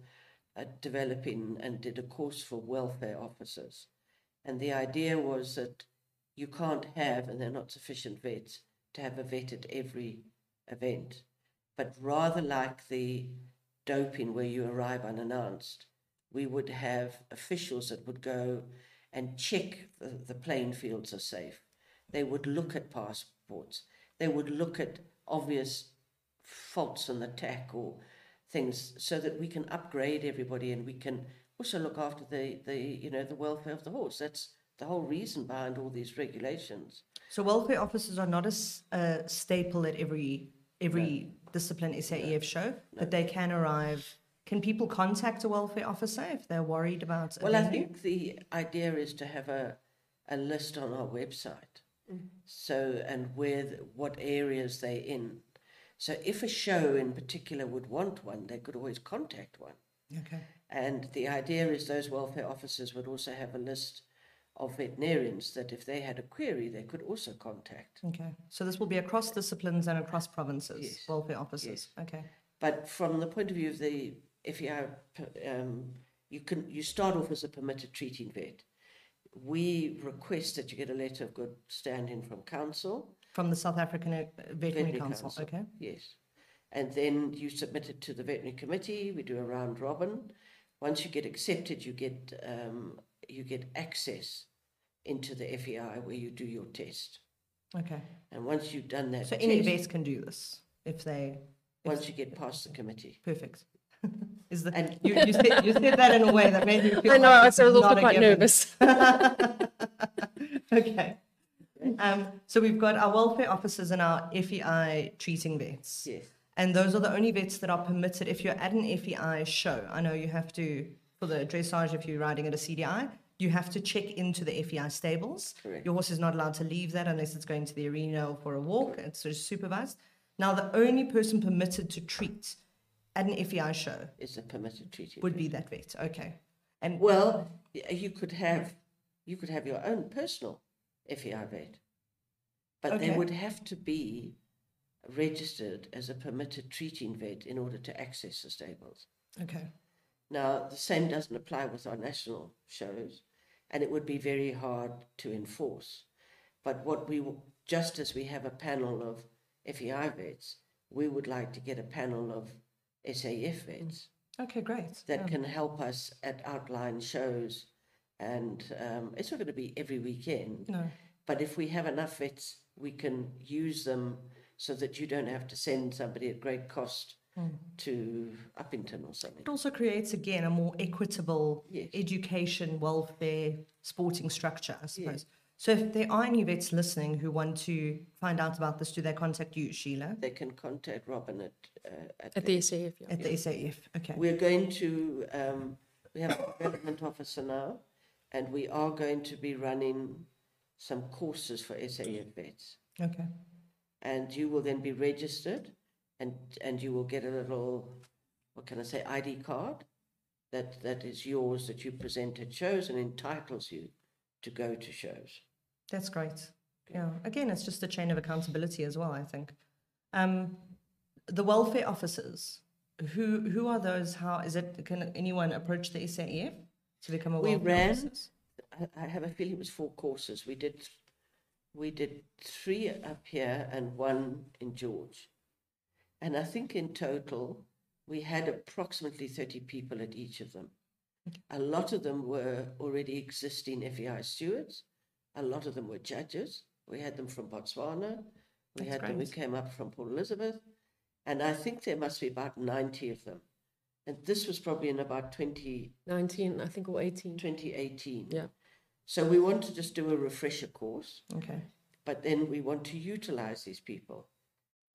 uh, developing and did a course for welfare officers. And the idea was that you can't have, and there are not sufficient vets, to have a vet at every event. But rather like the doping where you arrive unannounced, we would have officials that would go and check the, the playing fields are safe. They would look at passports. They would look at obvious faults in the tack or things so that we can upgrade everybody and we can also look after the, the you know the welfare of the horse. That's the whole reason behind all these regulations. So welfare officers are not a, staple at every every discipline SAEF show, but they can arrive. Can people contact a welfare officer if they're worried about? Well, I think the idea is to have a, a list on our website. Mm. So, and where, the, what areas they're in. So, if a show in particular would want one, they could always contact one. Okay. And the idea is those welfare officers would also have a list of veterinarians that if they had a query, they could also contact. Okay. So this will be across disciplines and across provinces. Yes. Welfare officers. Okay. But from the point of view of the, if you are, um, you can, you start off as a permitted treating vet. We request that you get a letter of good standing from council. From the South African uh, Veterinary, Veterinary Council. Council. Okay. Yes. And then you submit it to the veterinary committee. We do a round robin. Once you get accepted, you get um, you get access into the FEI where you do your test. Okay. And once you've done that, So any test, vet can do this if they. If, once you get past the committee, perfect. Is the And- you, you, said, you said that in a way that made me feel I know, like I it's was also not a quite given. nervous. okay. Um, so we've got our welfare officers and our FEI treating vets. yes, And those are the only vets that are permitted. If you're at an FEI show, I know you have to, for the dressage, if you're riding at a CDI, you have to check into the FEI stables. Correct. Your horse is not allowed to leave that unless it's going to the arena or for a walk. It's sort of supervised. Now, the only person permitted to treat at an FEI show is a permitted treating. would be that vet. Okay. And Well, you could have you could have your own personal FEI vet, but Okay. they would have to be registered as a permitted treating vet in order to access the stables. Okay. Now, the same doesn't apply with our national shows, and it would be very hard to enforce. But what we, just as we have a panel of FEI vets, we would like to get a panel of SAF vets mm. Okay, great. that Yeah. can help us at outline shows. And um, it's not going to be every weekend, No. but if we have enough vets, we can use them so that you don't have to send somebody at great cost to Upington or something. It also creates, again, a more equitable Yes. education, welfare, sporting structure, I suppose. So if there are any vets listening who want to find out about this, do they contact you, Sheelagh, They can contact Robin at, uh, at, At the SAF, yeah. at the SAF? Okay. We're going to, um, we have a development officer now, and we are going to be running some courses for SAF vets. Okay. And you will then be registered and, and you will get a little, what can I say, ID card that, that is yours that you present at shows and entitles you to go to shows. That's great. Yeah. Again, it's just a chain of accountability as well, I think. Um, the welfare officers, who who are those? How is it? Can anyone approach the SAF become a We ran-? I, have a feeling it was four courses. We did, we did three up here and one in George. And I think in total, we had approximately 30 people at each of them. A lot of them were already existing FEI stewards. A lot of them were judges. We had them from Botswana. We That's had them who great. came up from Port Elizabeth. And I think there must be about 90 of them. And this was probably in about 2019, I think, or 18. 2018. Yeah. So we want to just do a refresher course, Okay. but then we want to utilize these people.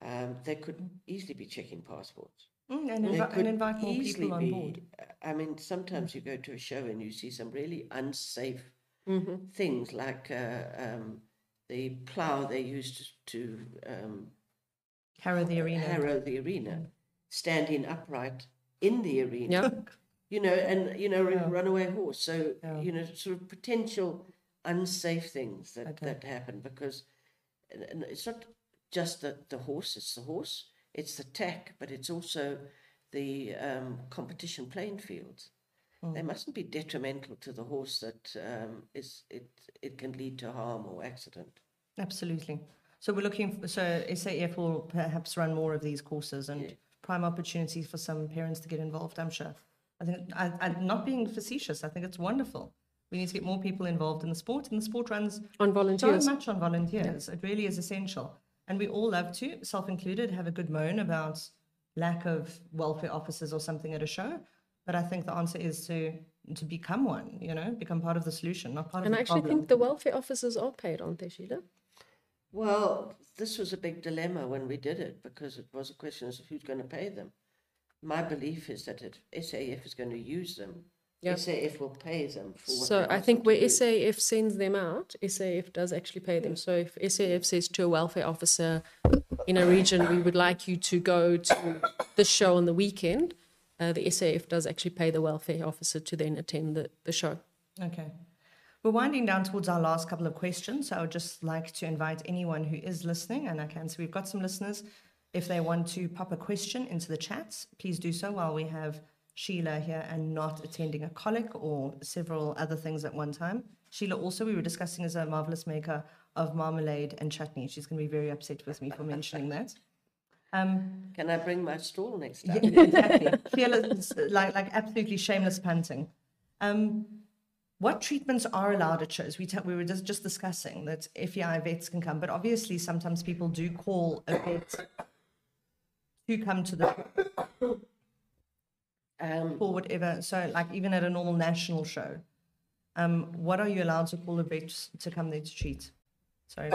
Um, they could easily be checking passports. Mm, and, They invi- and invite more people on be- board. I mean, sometimes you go to a show and you see some really unsafe Mm-hmm. things, like uh, um, the plough they used to um, Harrow the arena. harrow the arena, standing upright in the arena. Yeah. you know, and you know, a Yeah. runaway horse. So Yeah. you know, sort of potential unsafe things that Okay. that happen because and- it's not just the the horse; it's the horse, it's the tack, but it's also the um, competition playing fields. Hmm. They mustn't be detrimental to the horse that um, is it it can lead to harm or accident. Absolutely. So we're looking. For, So SAF will perhaps run more of these courses and Yeah. Prime opportunities for some parents to get involved. I'm sure. I think I, I'm not being facetious. I think it's wonderful. We need to get more people involved in the sport, and the sport runs On volunteers. so much on volunteers. It really is essential, and we all love to, self included, have a good moan about lack of welfare officers or something at a show. But I think the answer is to to become one. You know, become part of the solution, not part And of I the problem. And I actually think the welfare officers are paid, aren't they, Sheelagh? Well, this was a big dilemma when we did it because it was a question of who's going to pay them. My belief is that if SAF is going to use them, Yeah. SAF will pay them for what So they I think them to where do. SAF sends them out, SAF does actually pay them. So if SAF says to a welfare officer in a region, we would like you to go to this show on the weekend, uh, the SAF does actually pay the welfare officer to then attend the, the show. Okay. We're winding down towards our last couple of questions. So I would just like to invite anyone who is listening, and I can see we've got some listeners. If they want to pop a question into the chats, please do so while we have Sheelagh here and not attending a colic or several other things at one time. Sheelagh, also, we were discussing, is a marvelous maker of marmalade and chutney. She's going to be very upset with me for mentioning that. Um, Can I bring my stall next time? yeah, exactly. Fearless, like, like absolutely shameless panting. Um, what treatments are allowed at shows? We, ta- we were just, just discussing that FEI vets can come, but obviously sometimes people do call a vet to come to the Um, for whatever. So, like even at a normal national show, um, what are you allowed to call a vet to come there to treat? Sorry,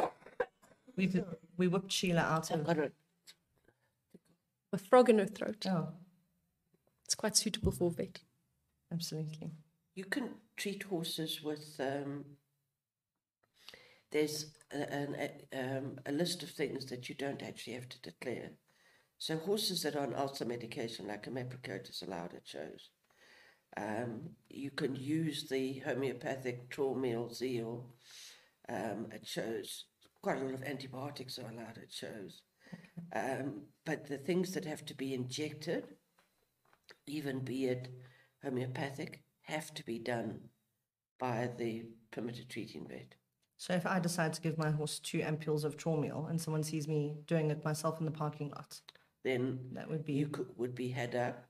we we whipped Sheelagh out I've of. a, A frog in her throat. Oh, It's quite suitable for a vet. absolutely. you can treat horses with. Um, there's a, a, um, a list of things that you don't actually have to declare. So horses that are on ulcer medication, like a is allowed at shows. Um, you can use the homeopathic Traumeel Zeel um, at shows. Quite a lot of antibiotics are allowed at shows. Um, but the things that have to be injected, even be it homeopathic, have to be done by the permitted treating vet. So if I decide to give my horse two ampules of Traumeel and someone sees me doing it myself in the parking lot, Then that would be you could, would be had up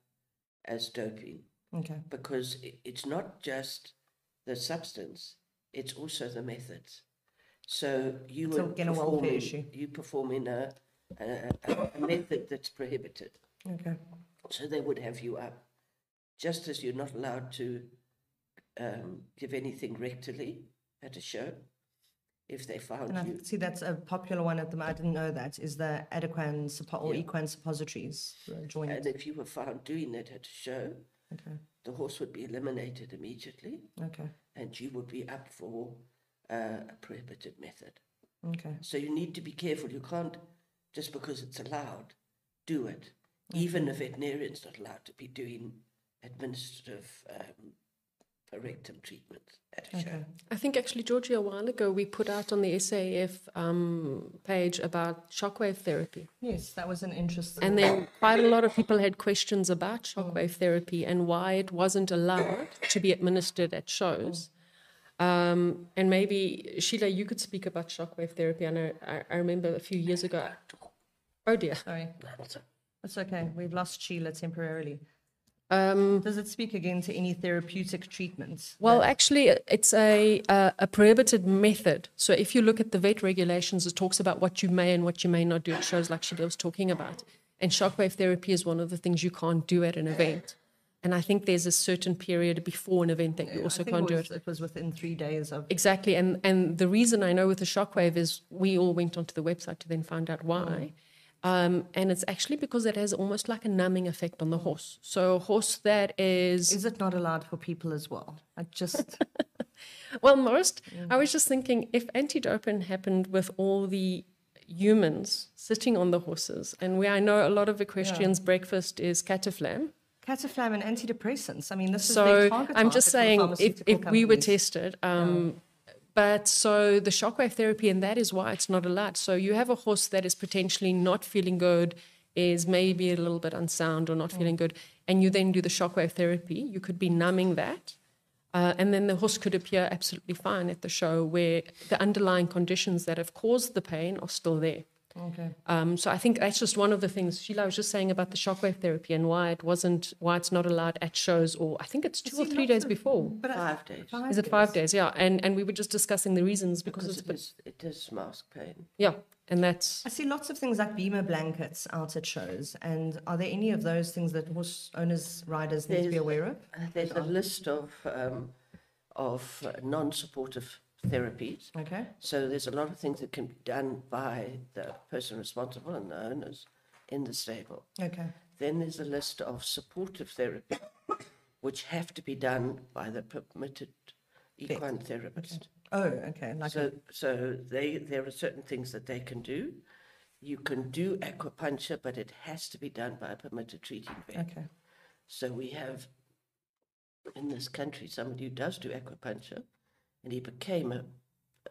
as doping okay. because it's not just the substance, it's also the methods. So you It's would again, a welfare perform in- issue. You perform in a, a, a method that's prohibited. Okay. So they would have you up, just as you're not allowed to um, give anything rectally at a show. If they found And I you, see that's a popular one at the moment. I didn't know that is the Adequan suppo- or Yeah. Equine suppositories uh, joint. and if you were found doing that at a show, Okay. the horse would be eliminated immediately, Okay. and you would be up for uh, a prohibited method. Okay. So you need to be careful. You can't just because it's allowed, do it. Even a veterinarian's not allowed to be doing administrative um, rectum treatment at a show. Okay. I think actually, Georgie, a while ago, we put out on the SAF um, page about shockwave therapy. Yes, that was an interesting. And then quite a lot of people had questions about shockwave therapy and why it wasn't allowed to be administered at shows. Um, and maybe, Sheelagh, you could speak about shockwave therapy. I know, I, I remember a few years ago. Oh dear. Sorry, that's okay. We've lost Sheelagh temporarily. Um, Does it speak again to any therapeutic treatments? Well, actually, it's a, a a prohibited method. So if you look at the vet regulations, it talks about what you may and what you may not do. It shows like Sheelagh was talking about. And shockwave therapy is one of the things you can't do at an event. And I think there's a certain period before an event that you also can't it do it. it was within three days of. Exactly. And and the reason I know with the shockwave is we all went onto the website to then find out why. Um, and it's actually because it has almost like a numbing effect on the horse. So a horse that is Is it not allowed for people as well? I just. Well, most. I was just thinking if anti-doping happened with all the humans sitting on the horses, and where I know a lot of equestrians' breakfast is cataflam. Cataflam and antidepressants. I mean, this is their So target I'm just saying, if, if we were tested, um, but so the shockwave therapy, and that is why it's not allowed. So you have a horse that is potentially not feeling good, is maybe a little bit unsound or not Mm. feeling good, and you then do the shockwave therapy. You could be numbing that. Uh, and then the horse could appear absolutely fine at the show where the underlying conditions that have caused the pain are still there. Okay. Um, so I think that's just one of the things Sheelagh was just saying about the shockwave therapy and why it wasn't, why it's not allowed at shows or I think it's two or three days of- before. But I- five days Is it five days? Yeah, and and we were just discussing the reasons because, because it's it is, it does mask pain. yeah, and that's I see lots of things like Bemer blankets out at shows. And are there any of those things that horse owners, riders need to be aware of? There's a list of um, of uh, non-supportive therapies. Okay. So there's a lot of things that can be done by the person responsible and the owners in the stable. Okay. Then there's a list of supportive therapy, which have to be done by the permitted equine therapist. Oh, okay. Like So, so they there are certain things that they can do. You can do acupuncture, but it has to be done by a permitted treating vet. okay. So we have in this country somebody who does do acupuncture, and he became a,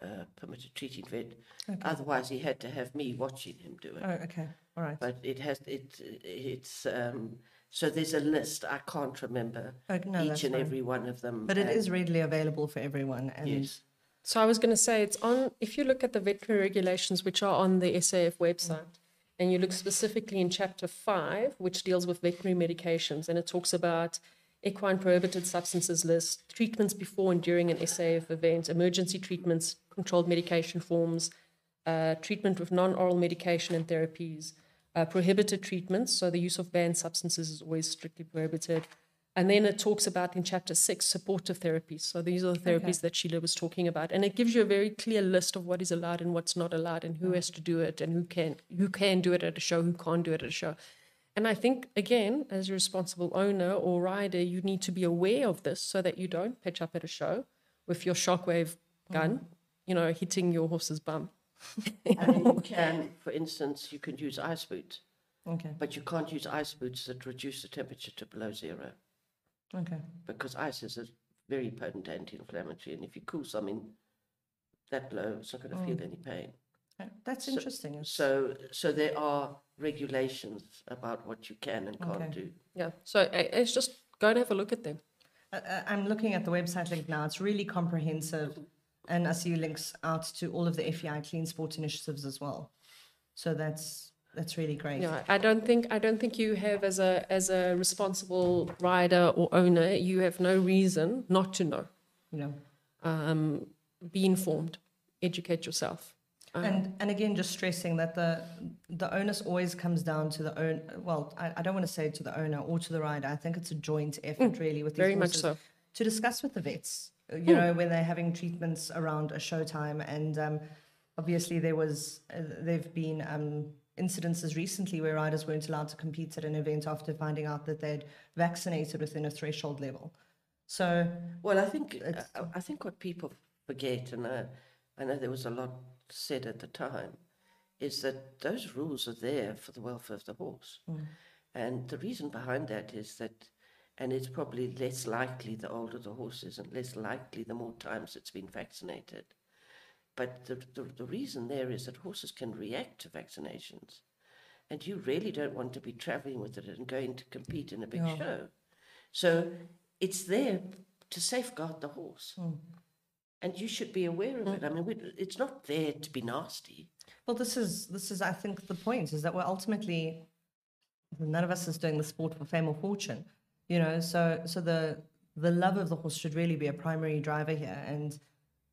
a permitted treating vet. Otherwise, he had to have me watching him do it. Oh, okay. All right. But it has it it's um, so there's a list. I can't remember Oh, no, each and fine. every one of them. But it is readily available for everyone. And yes. So I was going to say it's on. If you look at the veterinary regulations, which are on the SAF website, and you look specifically in chapter five, which deals with veterinary medications, and it talks about equine prohibited substances list, treatments before and during an SAF event, emergency treatments, controlled medication forms, uh, treatment with non-oral medication and therapies, uh, prohibited treatments. So the use of banned substances is always strictly prohibited. And then it talks about in chapter six supportive therapies. So these are the therapies that Sheelagh was talking about, and it gives you a very clear list of what is allowed and what's not allowed, and who has to do it, and who can who can do it at a show, who can't do it at a show. And I think again, as a responsible owner or rider, you need to be aware of this so that you don't pitch up at a show with your shockwave gun, mm. you know, hitting your horse's bum. And you can, for instance, you can use ice boots, okay. but you can't use ice boots that reduce the temperature to below zero. Okay. because ice is a very potent anti-inflammatory, and if you cool something that low, it's not going to feel mm. any pain. Okay. That's interesting. It's- So, so there are regulations about what you can and can't Okay. do. Yeah. So it's just go and have a look at them. Uh, uh, I'm looking at the website link now. It's really comprehensive, and I see links out to all of the FEI clean sport initiatives as well. So that's that's really great. Yeah, I don't think I don't think you have as a as a responsible rider or owner, you have no reason not to know. You know, Um, be informed, educate yourself. And and again, just stressing that the the onus always comes down to the own. Well, I, I don't want to say to the owner or to the rider. I think it's a joint effort, really, with these Mm, very much horses so. to discuss with the vets. uh, You know, when they're having treatments around a showtime, and um, obviously there was uh, there've been um, incidences recently where riders weren't allowed to compete at an event after finding out that they'd vaccinated within a threshold level. So Well, I think I, I think what people forget, and I, I know there was a lot said at the time, is that those rules are there for the welfare of the horse, mm. and the reason behind that is that, and it's probably less likely the older the horse is, and less likely the more times it's been vaccinated. But the, the, the reason there is that horses can react to vaccinations, and you really don't want to be traveling with it and going to compete in a big show. So it's there to safeguard the horse. Mm. And you should be aware of it. I mean, we, it's not there to be nasty. Well, this is this is I think the point is that we're ultimately none of us is doing the sport for fame or fortune, you know. So so the the love of the horse should really be a primary driver here, and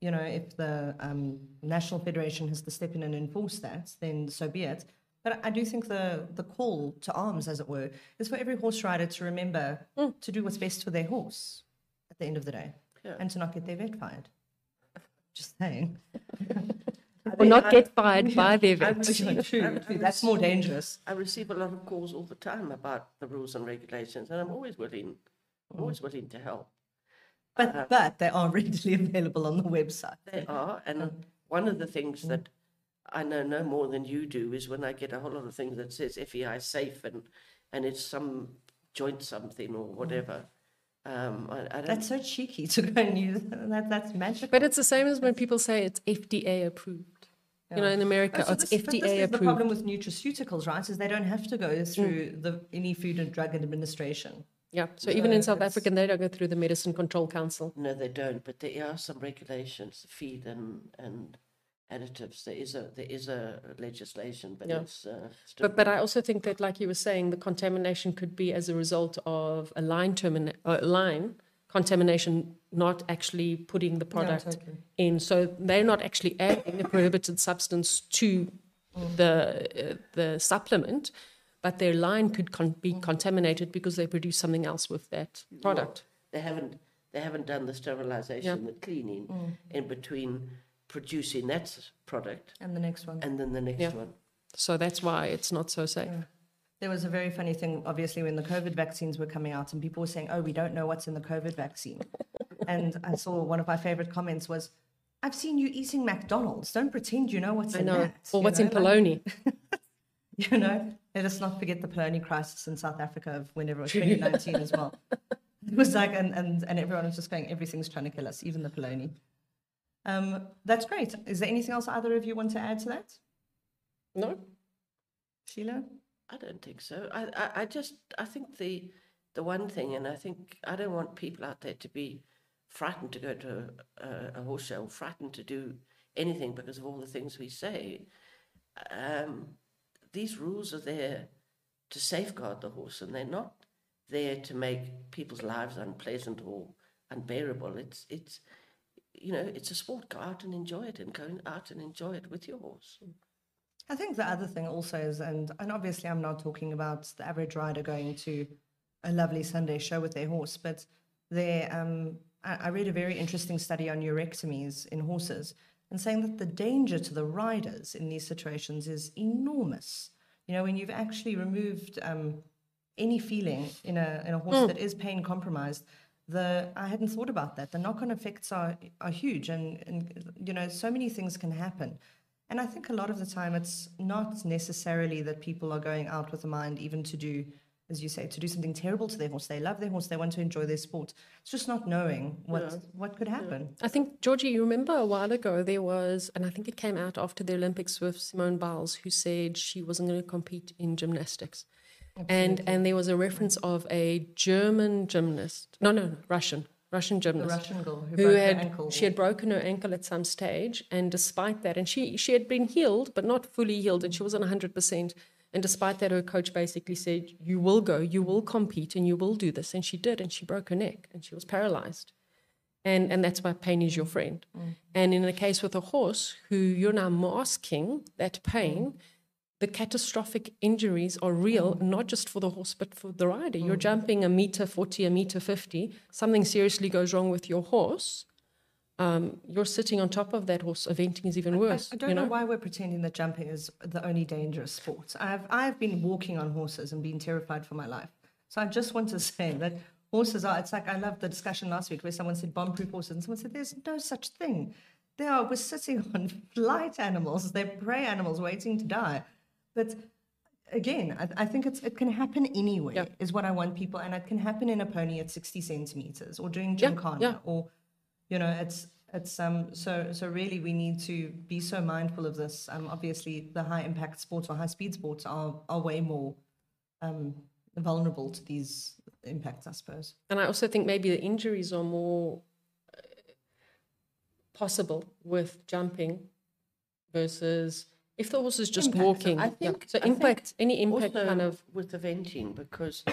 you know if the um, national federation has to step in and enforce that, then so be it. But I do think the the call to arms, as it were, is for every horse rider to remember to do what's best for their horse at the end of the day, Yeah. and to not get their vet fired. Just saying. Or not get fired by their I receive, True, I- true. I That's more dangerous. I receive a lot of calls all the time about the rules and regulations, and I'm always willing, I'm always mm. willing to help. But um, but they are readily available on the website. They are, and um, one of the things mm. that I know no more than you do is when I get a whole lot of things that says FEI safe and and it's some joint something or whatever. Um, I, I don't. That's so cheeky to go and use that. That's magic. But it's the same as when people say it's FDA approved. You know, in America, Oh, so it's this- but this FDA is the problem with nutraceuticals, right? Is they don't have to go through the any Food and Drug Administration. Yeah. So even in South it's- Africa, they don't go through the Medicine Control Council. No, they don't. But there are some regulations, feed and and additives. There is a there is a legislation, but Yeah. it's uh, still. But but I also think that, like you were saying, the contamination could be as a result of a line termina- uh, line contamination, not actually putting the product totally. in. So they're not actually adding a prohibited substance to the uh, the supplement, but their line could con- be contaminated because they produce something else with that product. they haven't they haven't done the sterilization, the cleaning in between producing that product And the next one. and then the next Yeah. one. So that's why it's not so safe. There was a very funny thing, obviously, when the COVID vaccines were coming out, and people were saying, "Oh, we don't know what's in the COVID vaccine." and I saw one of my favorite comments was, "I've seen you eating McDonald's. Don't pretend you know what's I in know. that." Or you what's in know, like- polony. You know, let us not forget the polony crisis in South Africa of whenever it was 2019 as well. It was like, and, and, and everyone was just going, everything's trying to kill us, even the polony. Um, that's great. Is there anything else either of you want to add to that? No. Sheelagh? I don't think so. I, I, I just I think the the one thing, and I think I don't want people out there to be frightened to go to a, a horse show, frightened to do anything because of all the things we say. Um, these rules are there to safeguard the horse, and they're not there to make people's lives unpleasant or unbearable. It's it's you know it's a sport. Go out and enjoy it, and go out and enjoy it with your horse. I think the other thing also is, and, and obviously I'm not talking about the average rider going to a lovely Sunday show with their horse, but there, um, I, I read a very interesting study on neurectomies in horses and saying that the danger to the riders in these situations is enormous. You know, when you've actually removed um, any feeling in a, in a horse that is pain compromised, the I hadn't thought about that. The knock-on effects are are huge, and, and you know, so many things can happen. And I think a lot of the time it's not necessarily that people are going out with a mind even to do as you say, to do something terrible to their horse. They love their horse. They want to enjoy their sport. It's just not knowing what Yeah. what could happen. I think, Georgie, you remember a while ago there was, and I think it came out after the Olympics with Simone Biles, who said she wasn't going to compete in gymnastics. And and there was a reference of a German gymnast, no, no, no Russian, Russian The gymnast. Russian girl who, who had her ankle. she had broken her ankle at some stage and despite that and she she had been healed but not fully healed and she wasn't 100% and despite that her coach basically said you will go you will compete and you will do this and she did and she broke her neck and she was paralyzed and and that's why pain is your friend mm. and in the case with a horse who you're now masking that pain mm. The catastrophic injuries are real, not just for the horse, but for the rider. You're jumping a meter 40, a meter 50, something seriously goes wrong with your horse. Um, you're sitting on top of that horse, eventing is even worse. I don't you know? know, why we're pretending that jumping is the only dangerous sport. I've I've been walking on horses and been terrified for my life. So I just want to say that horses are. It's like I loved the discussion last week where someone said bomb-proof horses, and someone said there's no such thing. They are. We're sitting on flight animals. They're prey animals waiting to die. But again, I, I think it's it can happen anywhere. Yeah. Is what I want people, and it can happen in a pony at sixty centimeters, or doing gymkhana, yeah. or you know it's it's um so so really we need to be so mindful of this um obviously the high impact sports or high speed sports are are way more um vulnerable to these impacts i suppose and I also think maybe the injuries are more uh, possible with jumping versus if the horse is just Impact. walking. I yeah. think- So I think impact, any impact also kind of with the eventing because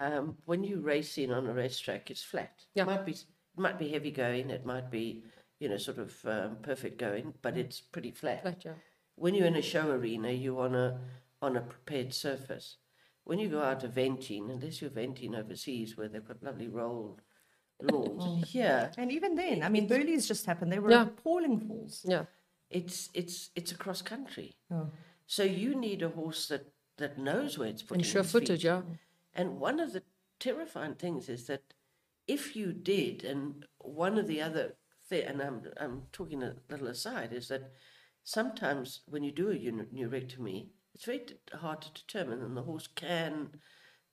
um, when you race in on a racetrack, it's flat. Yeah. It might be it might be heavy going, it might be you know sort of um, perfect going, but it's pretty flat. flat, yeah. When you're in a show arena, you're on a on a prepared surface. When you go out eventing, unless you're eventing overseas where they've got lovely rolled lawns, here and even then i mean Burghley's just happened they were Yeah. appalling falls Yeah. It's it's it's a cross country. Oh. So you need a horse that that knows where it's putting And sure its footed, feet. yeah. And one of the terrifying things is that if you did, and one of the other and I'm I'm talking a little aside, is that sometimes when you do a neurectomy, it's very hard to determine, and the horse can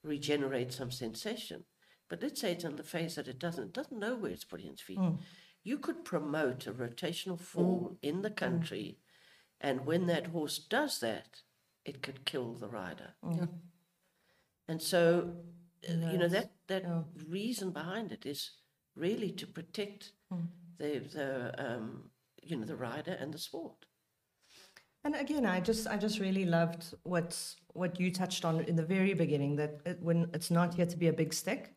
regenerate some sensation. But let's say it's on the face that it doesn't, it doesn't know where it's putting its feet. Mm. You could promote a rotational fall in the country, and when that horse does that, it could kill the rider. Yeah. And so, uh, you know, that, that yeah. reason behind it is really to protect the, the um, you know, the rider and the sport. And again, I just I just really loved what what you touched on in the very beginning that it, when it's not here to be a big stick,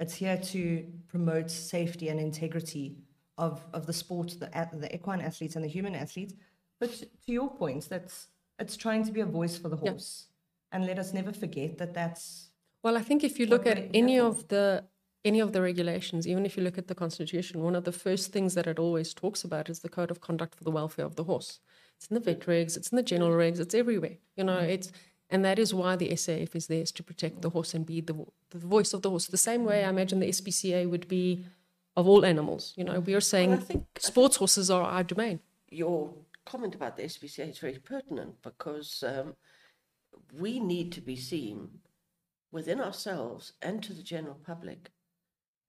it's here to promote safety and integrity of of the sport, the the equine athletes and the human athletes. But to your point, that's it's trying to be a voice for the Yeah. horse, and let us never forget that that's Well, I think if you look at any yeah. of the any of the regulations, even if you look at the constitution, one of the first things that it always talks about is the code of conduct for the welfare of the horse. It's in the vet regs, it's in the general regs, it's everywhere. You know, it's and that is why the SAF is there is to protect the horse and be the the voice of the horse. The same way I imagine the SPCA would be of all animals. You know, we are saying think- I sports horses are our domain. Your comment about the SPCA is very pertinent because um, we need to be seen within ourselves and to the general public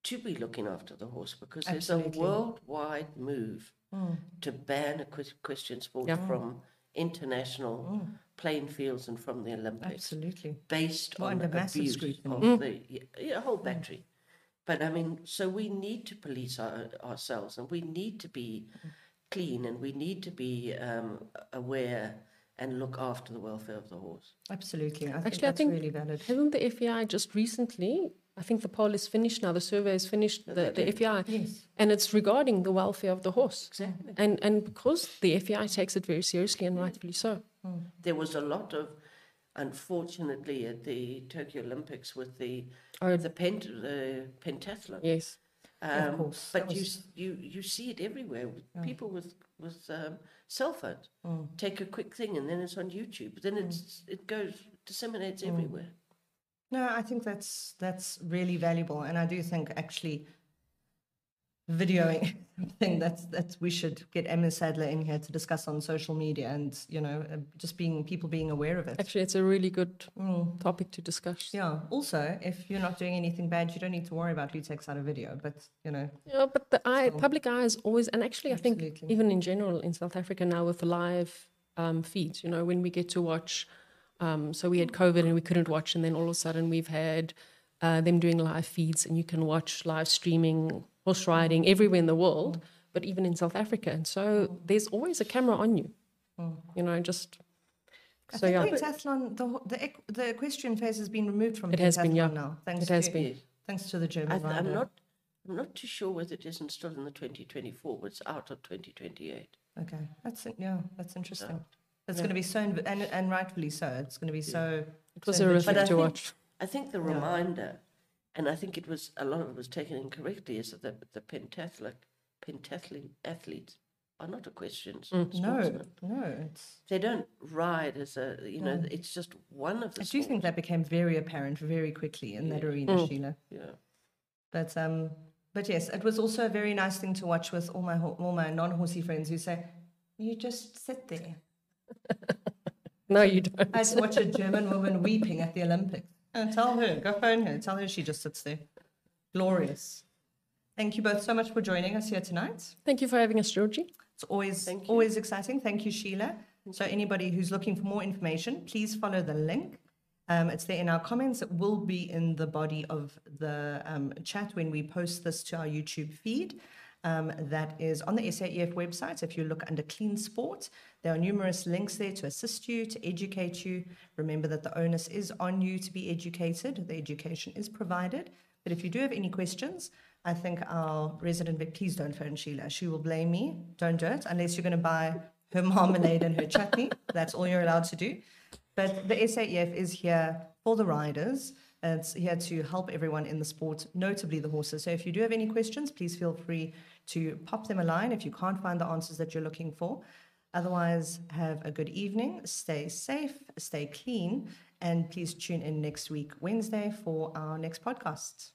to be looking after the horse because there's a worldwide move mm. to ban equestrian sport Yeah. from international mm. playing fields and from the Olympics. absolutely based Well, on massive abuse of the yeah, yeah, whole mm. battery. But I mean, so we need to police our, ourselves, and we need to be clean, and we need to be um, aware and look after the welfare of the horse. absolutely. I think Actually, I that's think really valid. hasn't the FEI just recently? I think the poll is finished now. The survey is finished. The, the FEI, Yes. and it's regarding the welfare of the horse. Exactly. And and because the FEI takes it very seriously and rightfully so. There was a lot of, unfortunately, at the Tokyo Olympics with the Oh. the pent the pentathlon. Yes. Um, course, But you, was- s- you you see it everywhere. with People with with um, cell phones take a quick thing and then it's on YouTube. Then it's it goes disseminates everywhere. No, I think that's that's really valuable, and I do think actually videoing thing that's that we should get Emma Sadleir in here to discuss on social media and you know uh, just being people being aware of it. Actually, it's a really good topic to discuss. Yeah. Also, if you're not doing anything bad, you don't need to worry about who takes out a video. But you know, Yeah, but the eye, public eye is always, and actually, I think even in general in South Africa now with live um, feeds, you know, when we get to watch, um, so we had COVID and we couldn't watch, and then all of a sudden we've had uh, them doing live feeds, and you can watch live streaming horse riding everywhere in the world, but even in South Africa, and so there's always a camera on you, mm. you know, just I so think yeah, pentathlon, the ho- the the equestrian phase has been removed from It has been, yeah. now. Thanks It has to, been. Thanks to the German I th- I'm not. I'm not too sure whether it isn't still in the 2024, but it's out of 2028. Okay, that's it. Yeah, that's interesting. It's going to be so, inv- and and rightfully so. It's going to be so. it was so horrific But I to think- watch. I think the reminder, and I think it was a lot of it was taken incorrectly, is that the, the pentathlon, pentathlon athletes are not equestrians. Mm, no, sportsmen. no. It's. They don't ride as a, you know, mm. it's just one of the I do think that became very apparent very quickly in that arena, mm. Sheelagh. Yeah. But um, but yes, it was also a very nice thing to watch with all my ho- all my non-horsey friends who say, "You just sit there." No, you don't. I watch a German woman weeping at the Olympics. Uh, tell her, go phone her, tell her she just sits there. Glorious. Thank you both so much for joining us here tonight. Thank you for having us, Georgie. It's always Thank always exciting. Thank you, Sheelagh. So anybody who's looking for more information, please follow the link. Um, it's there in our comments. It will be in the body of the um, chat when we post this to our YouTube feed. Um, that is on the SAEF website. If you look under Clean Sport, there are numerous links there to assist you, to educate you. Remember that the onus is on you to be educated. The education is provided. But if you do have any questions, I think our resident vet, please don't phone Sheelagh. She will blame me. Don't do it unless you're going to buy her marmalade and her chutney. That's all you're allowed to do. But the SAEF is here for the riders. It's here to help everyone in the sport, notably the horses. So if you do have any questions, please feel free to pop them a line if you can't find the answers that you're looking for. Otherwise, have a good evening, stay safe, stay clean, and please tune in next week, Wednesday, for our next podcast.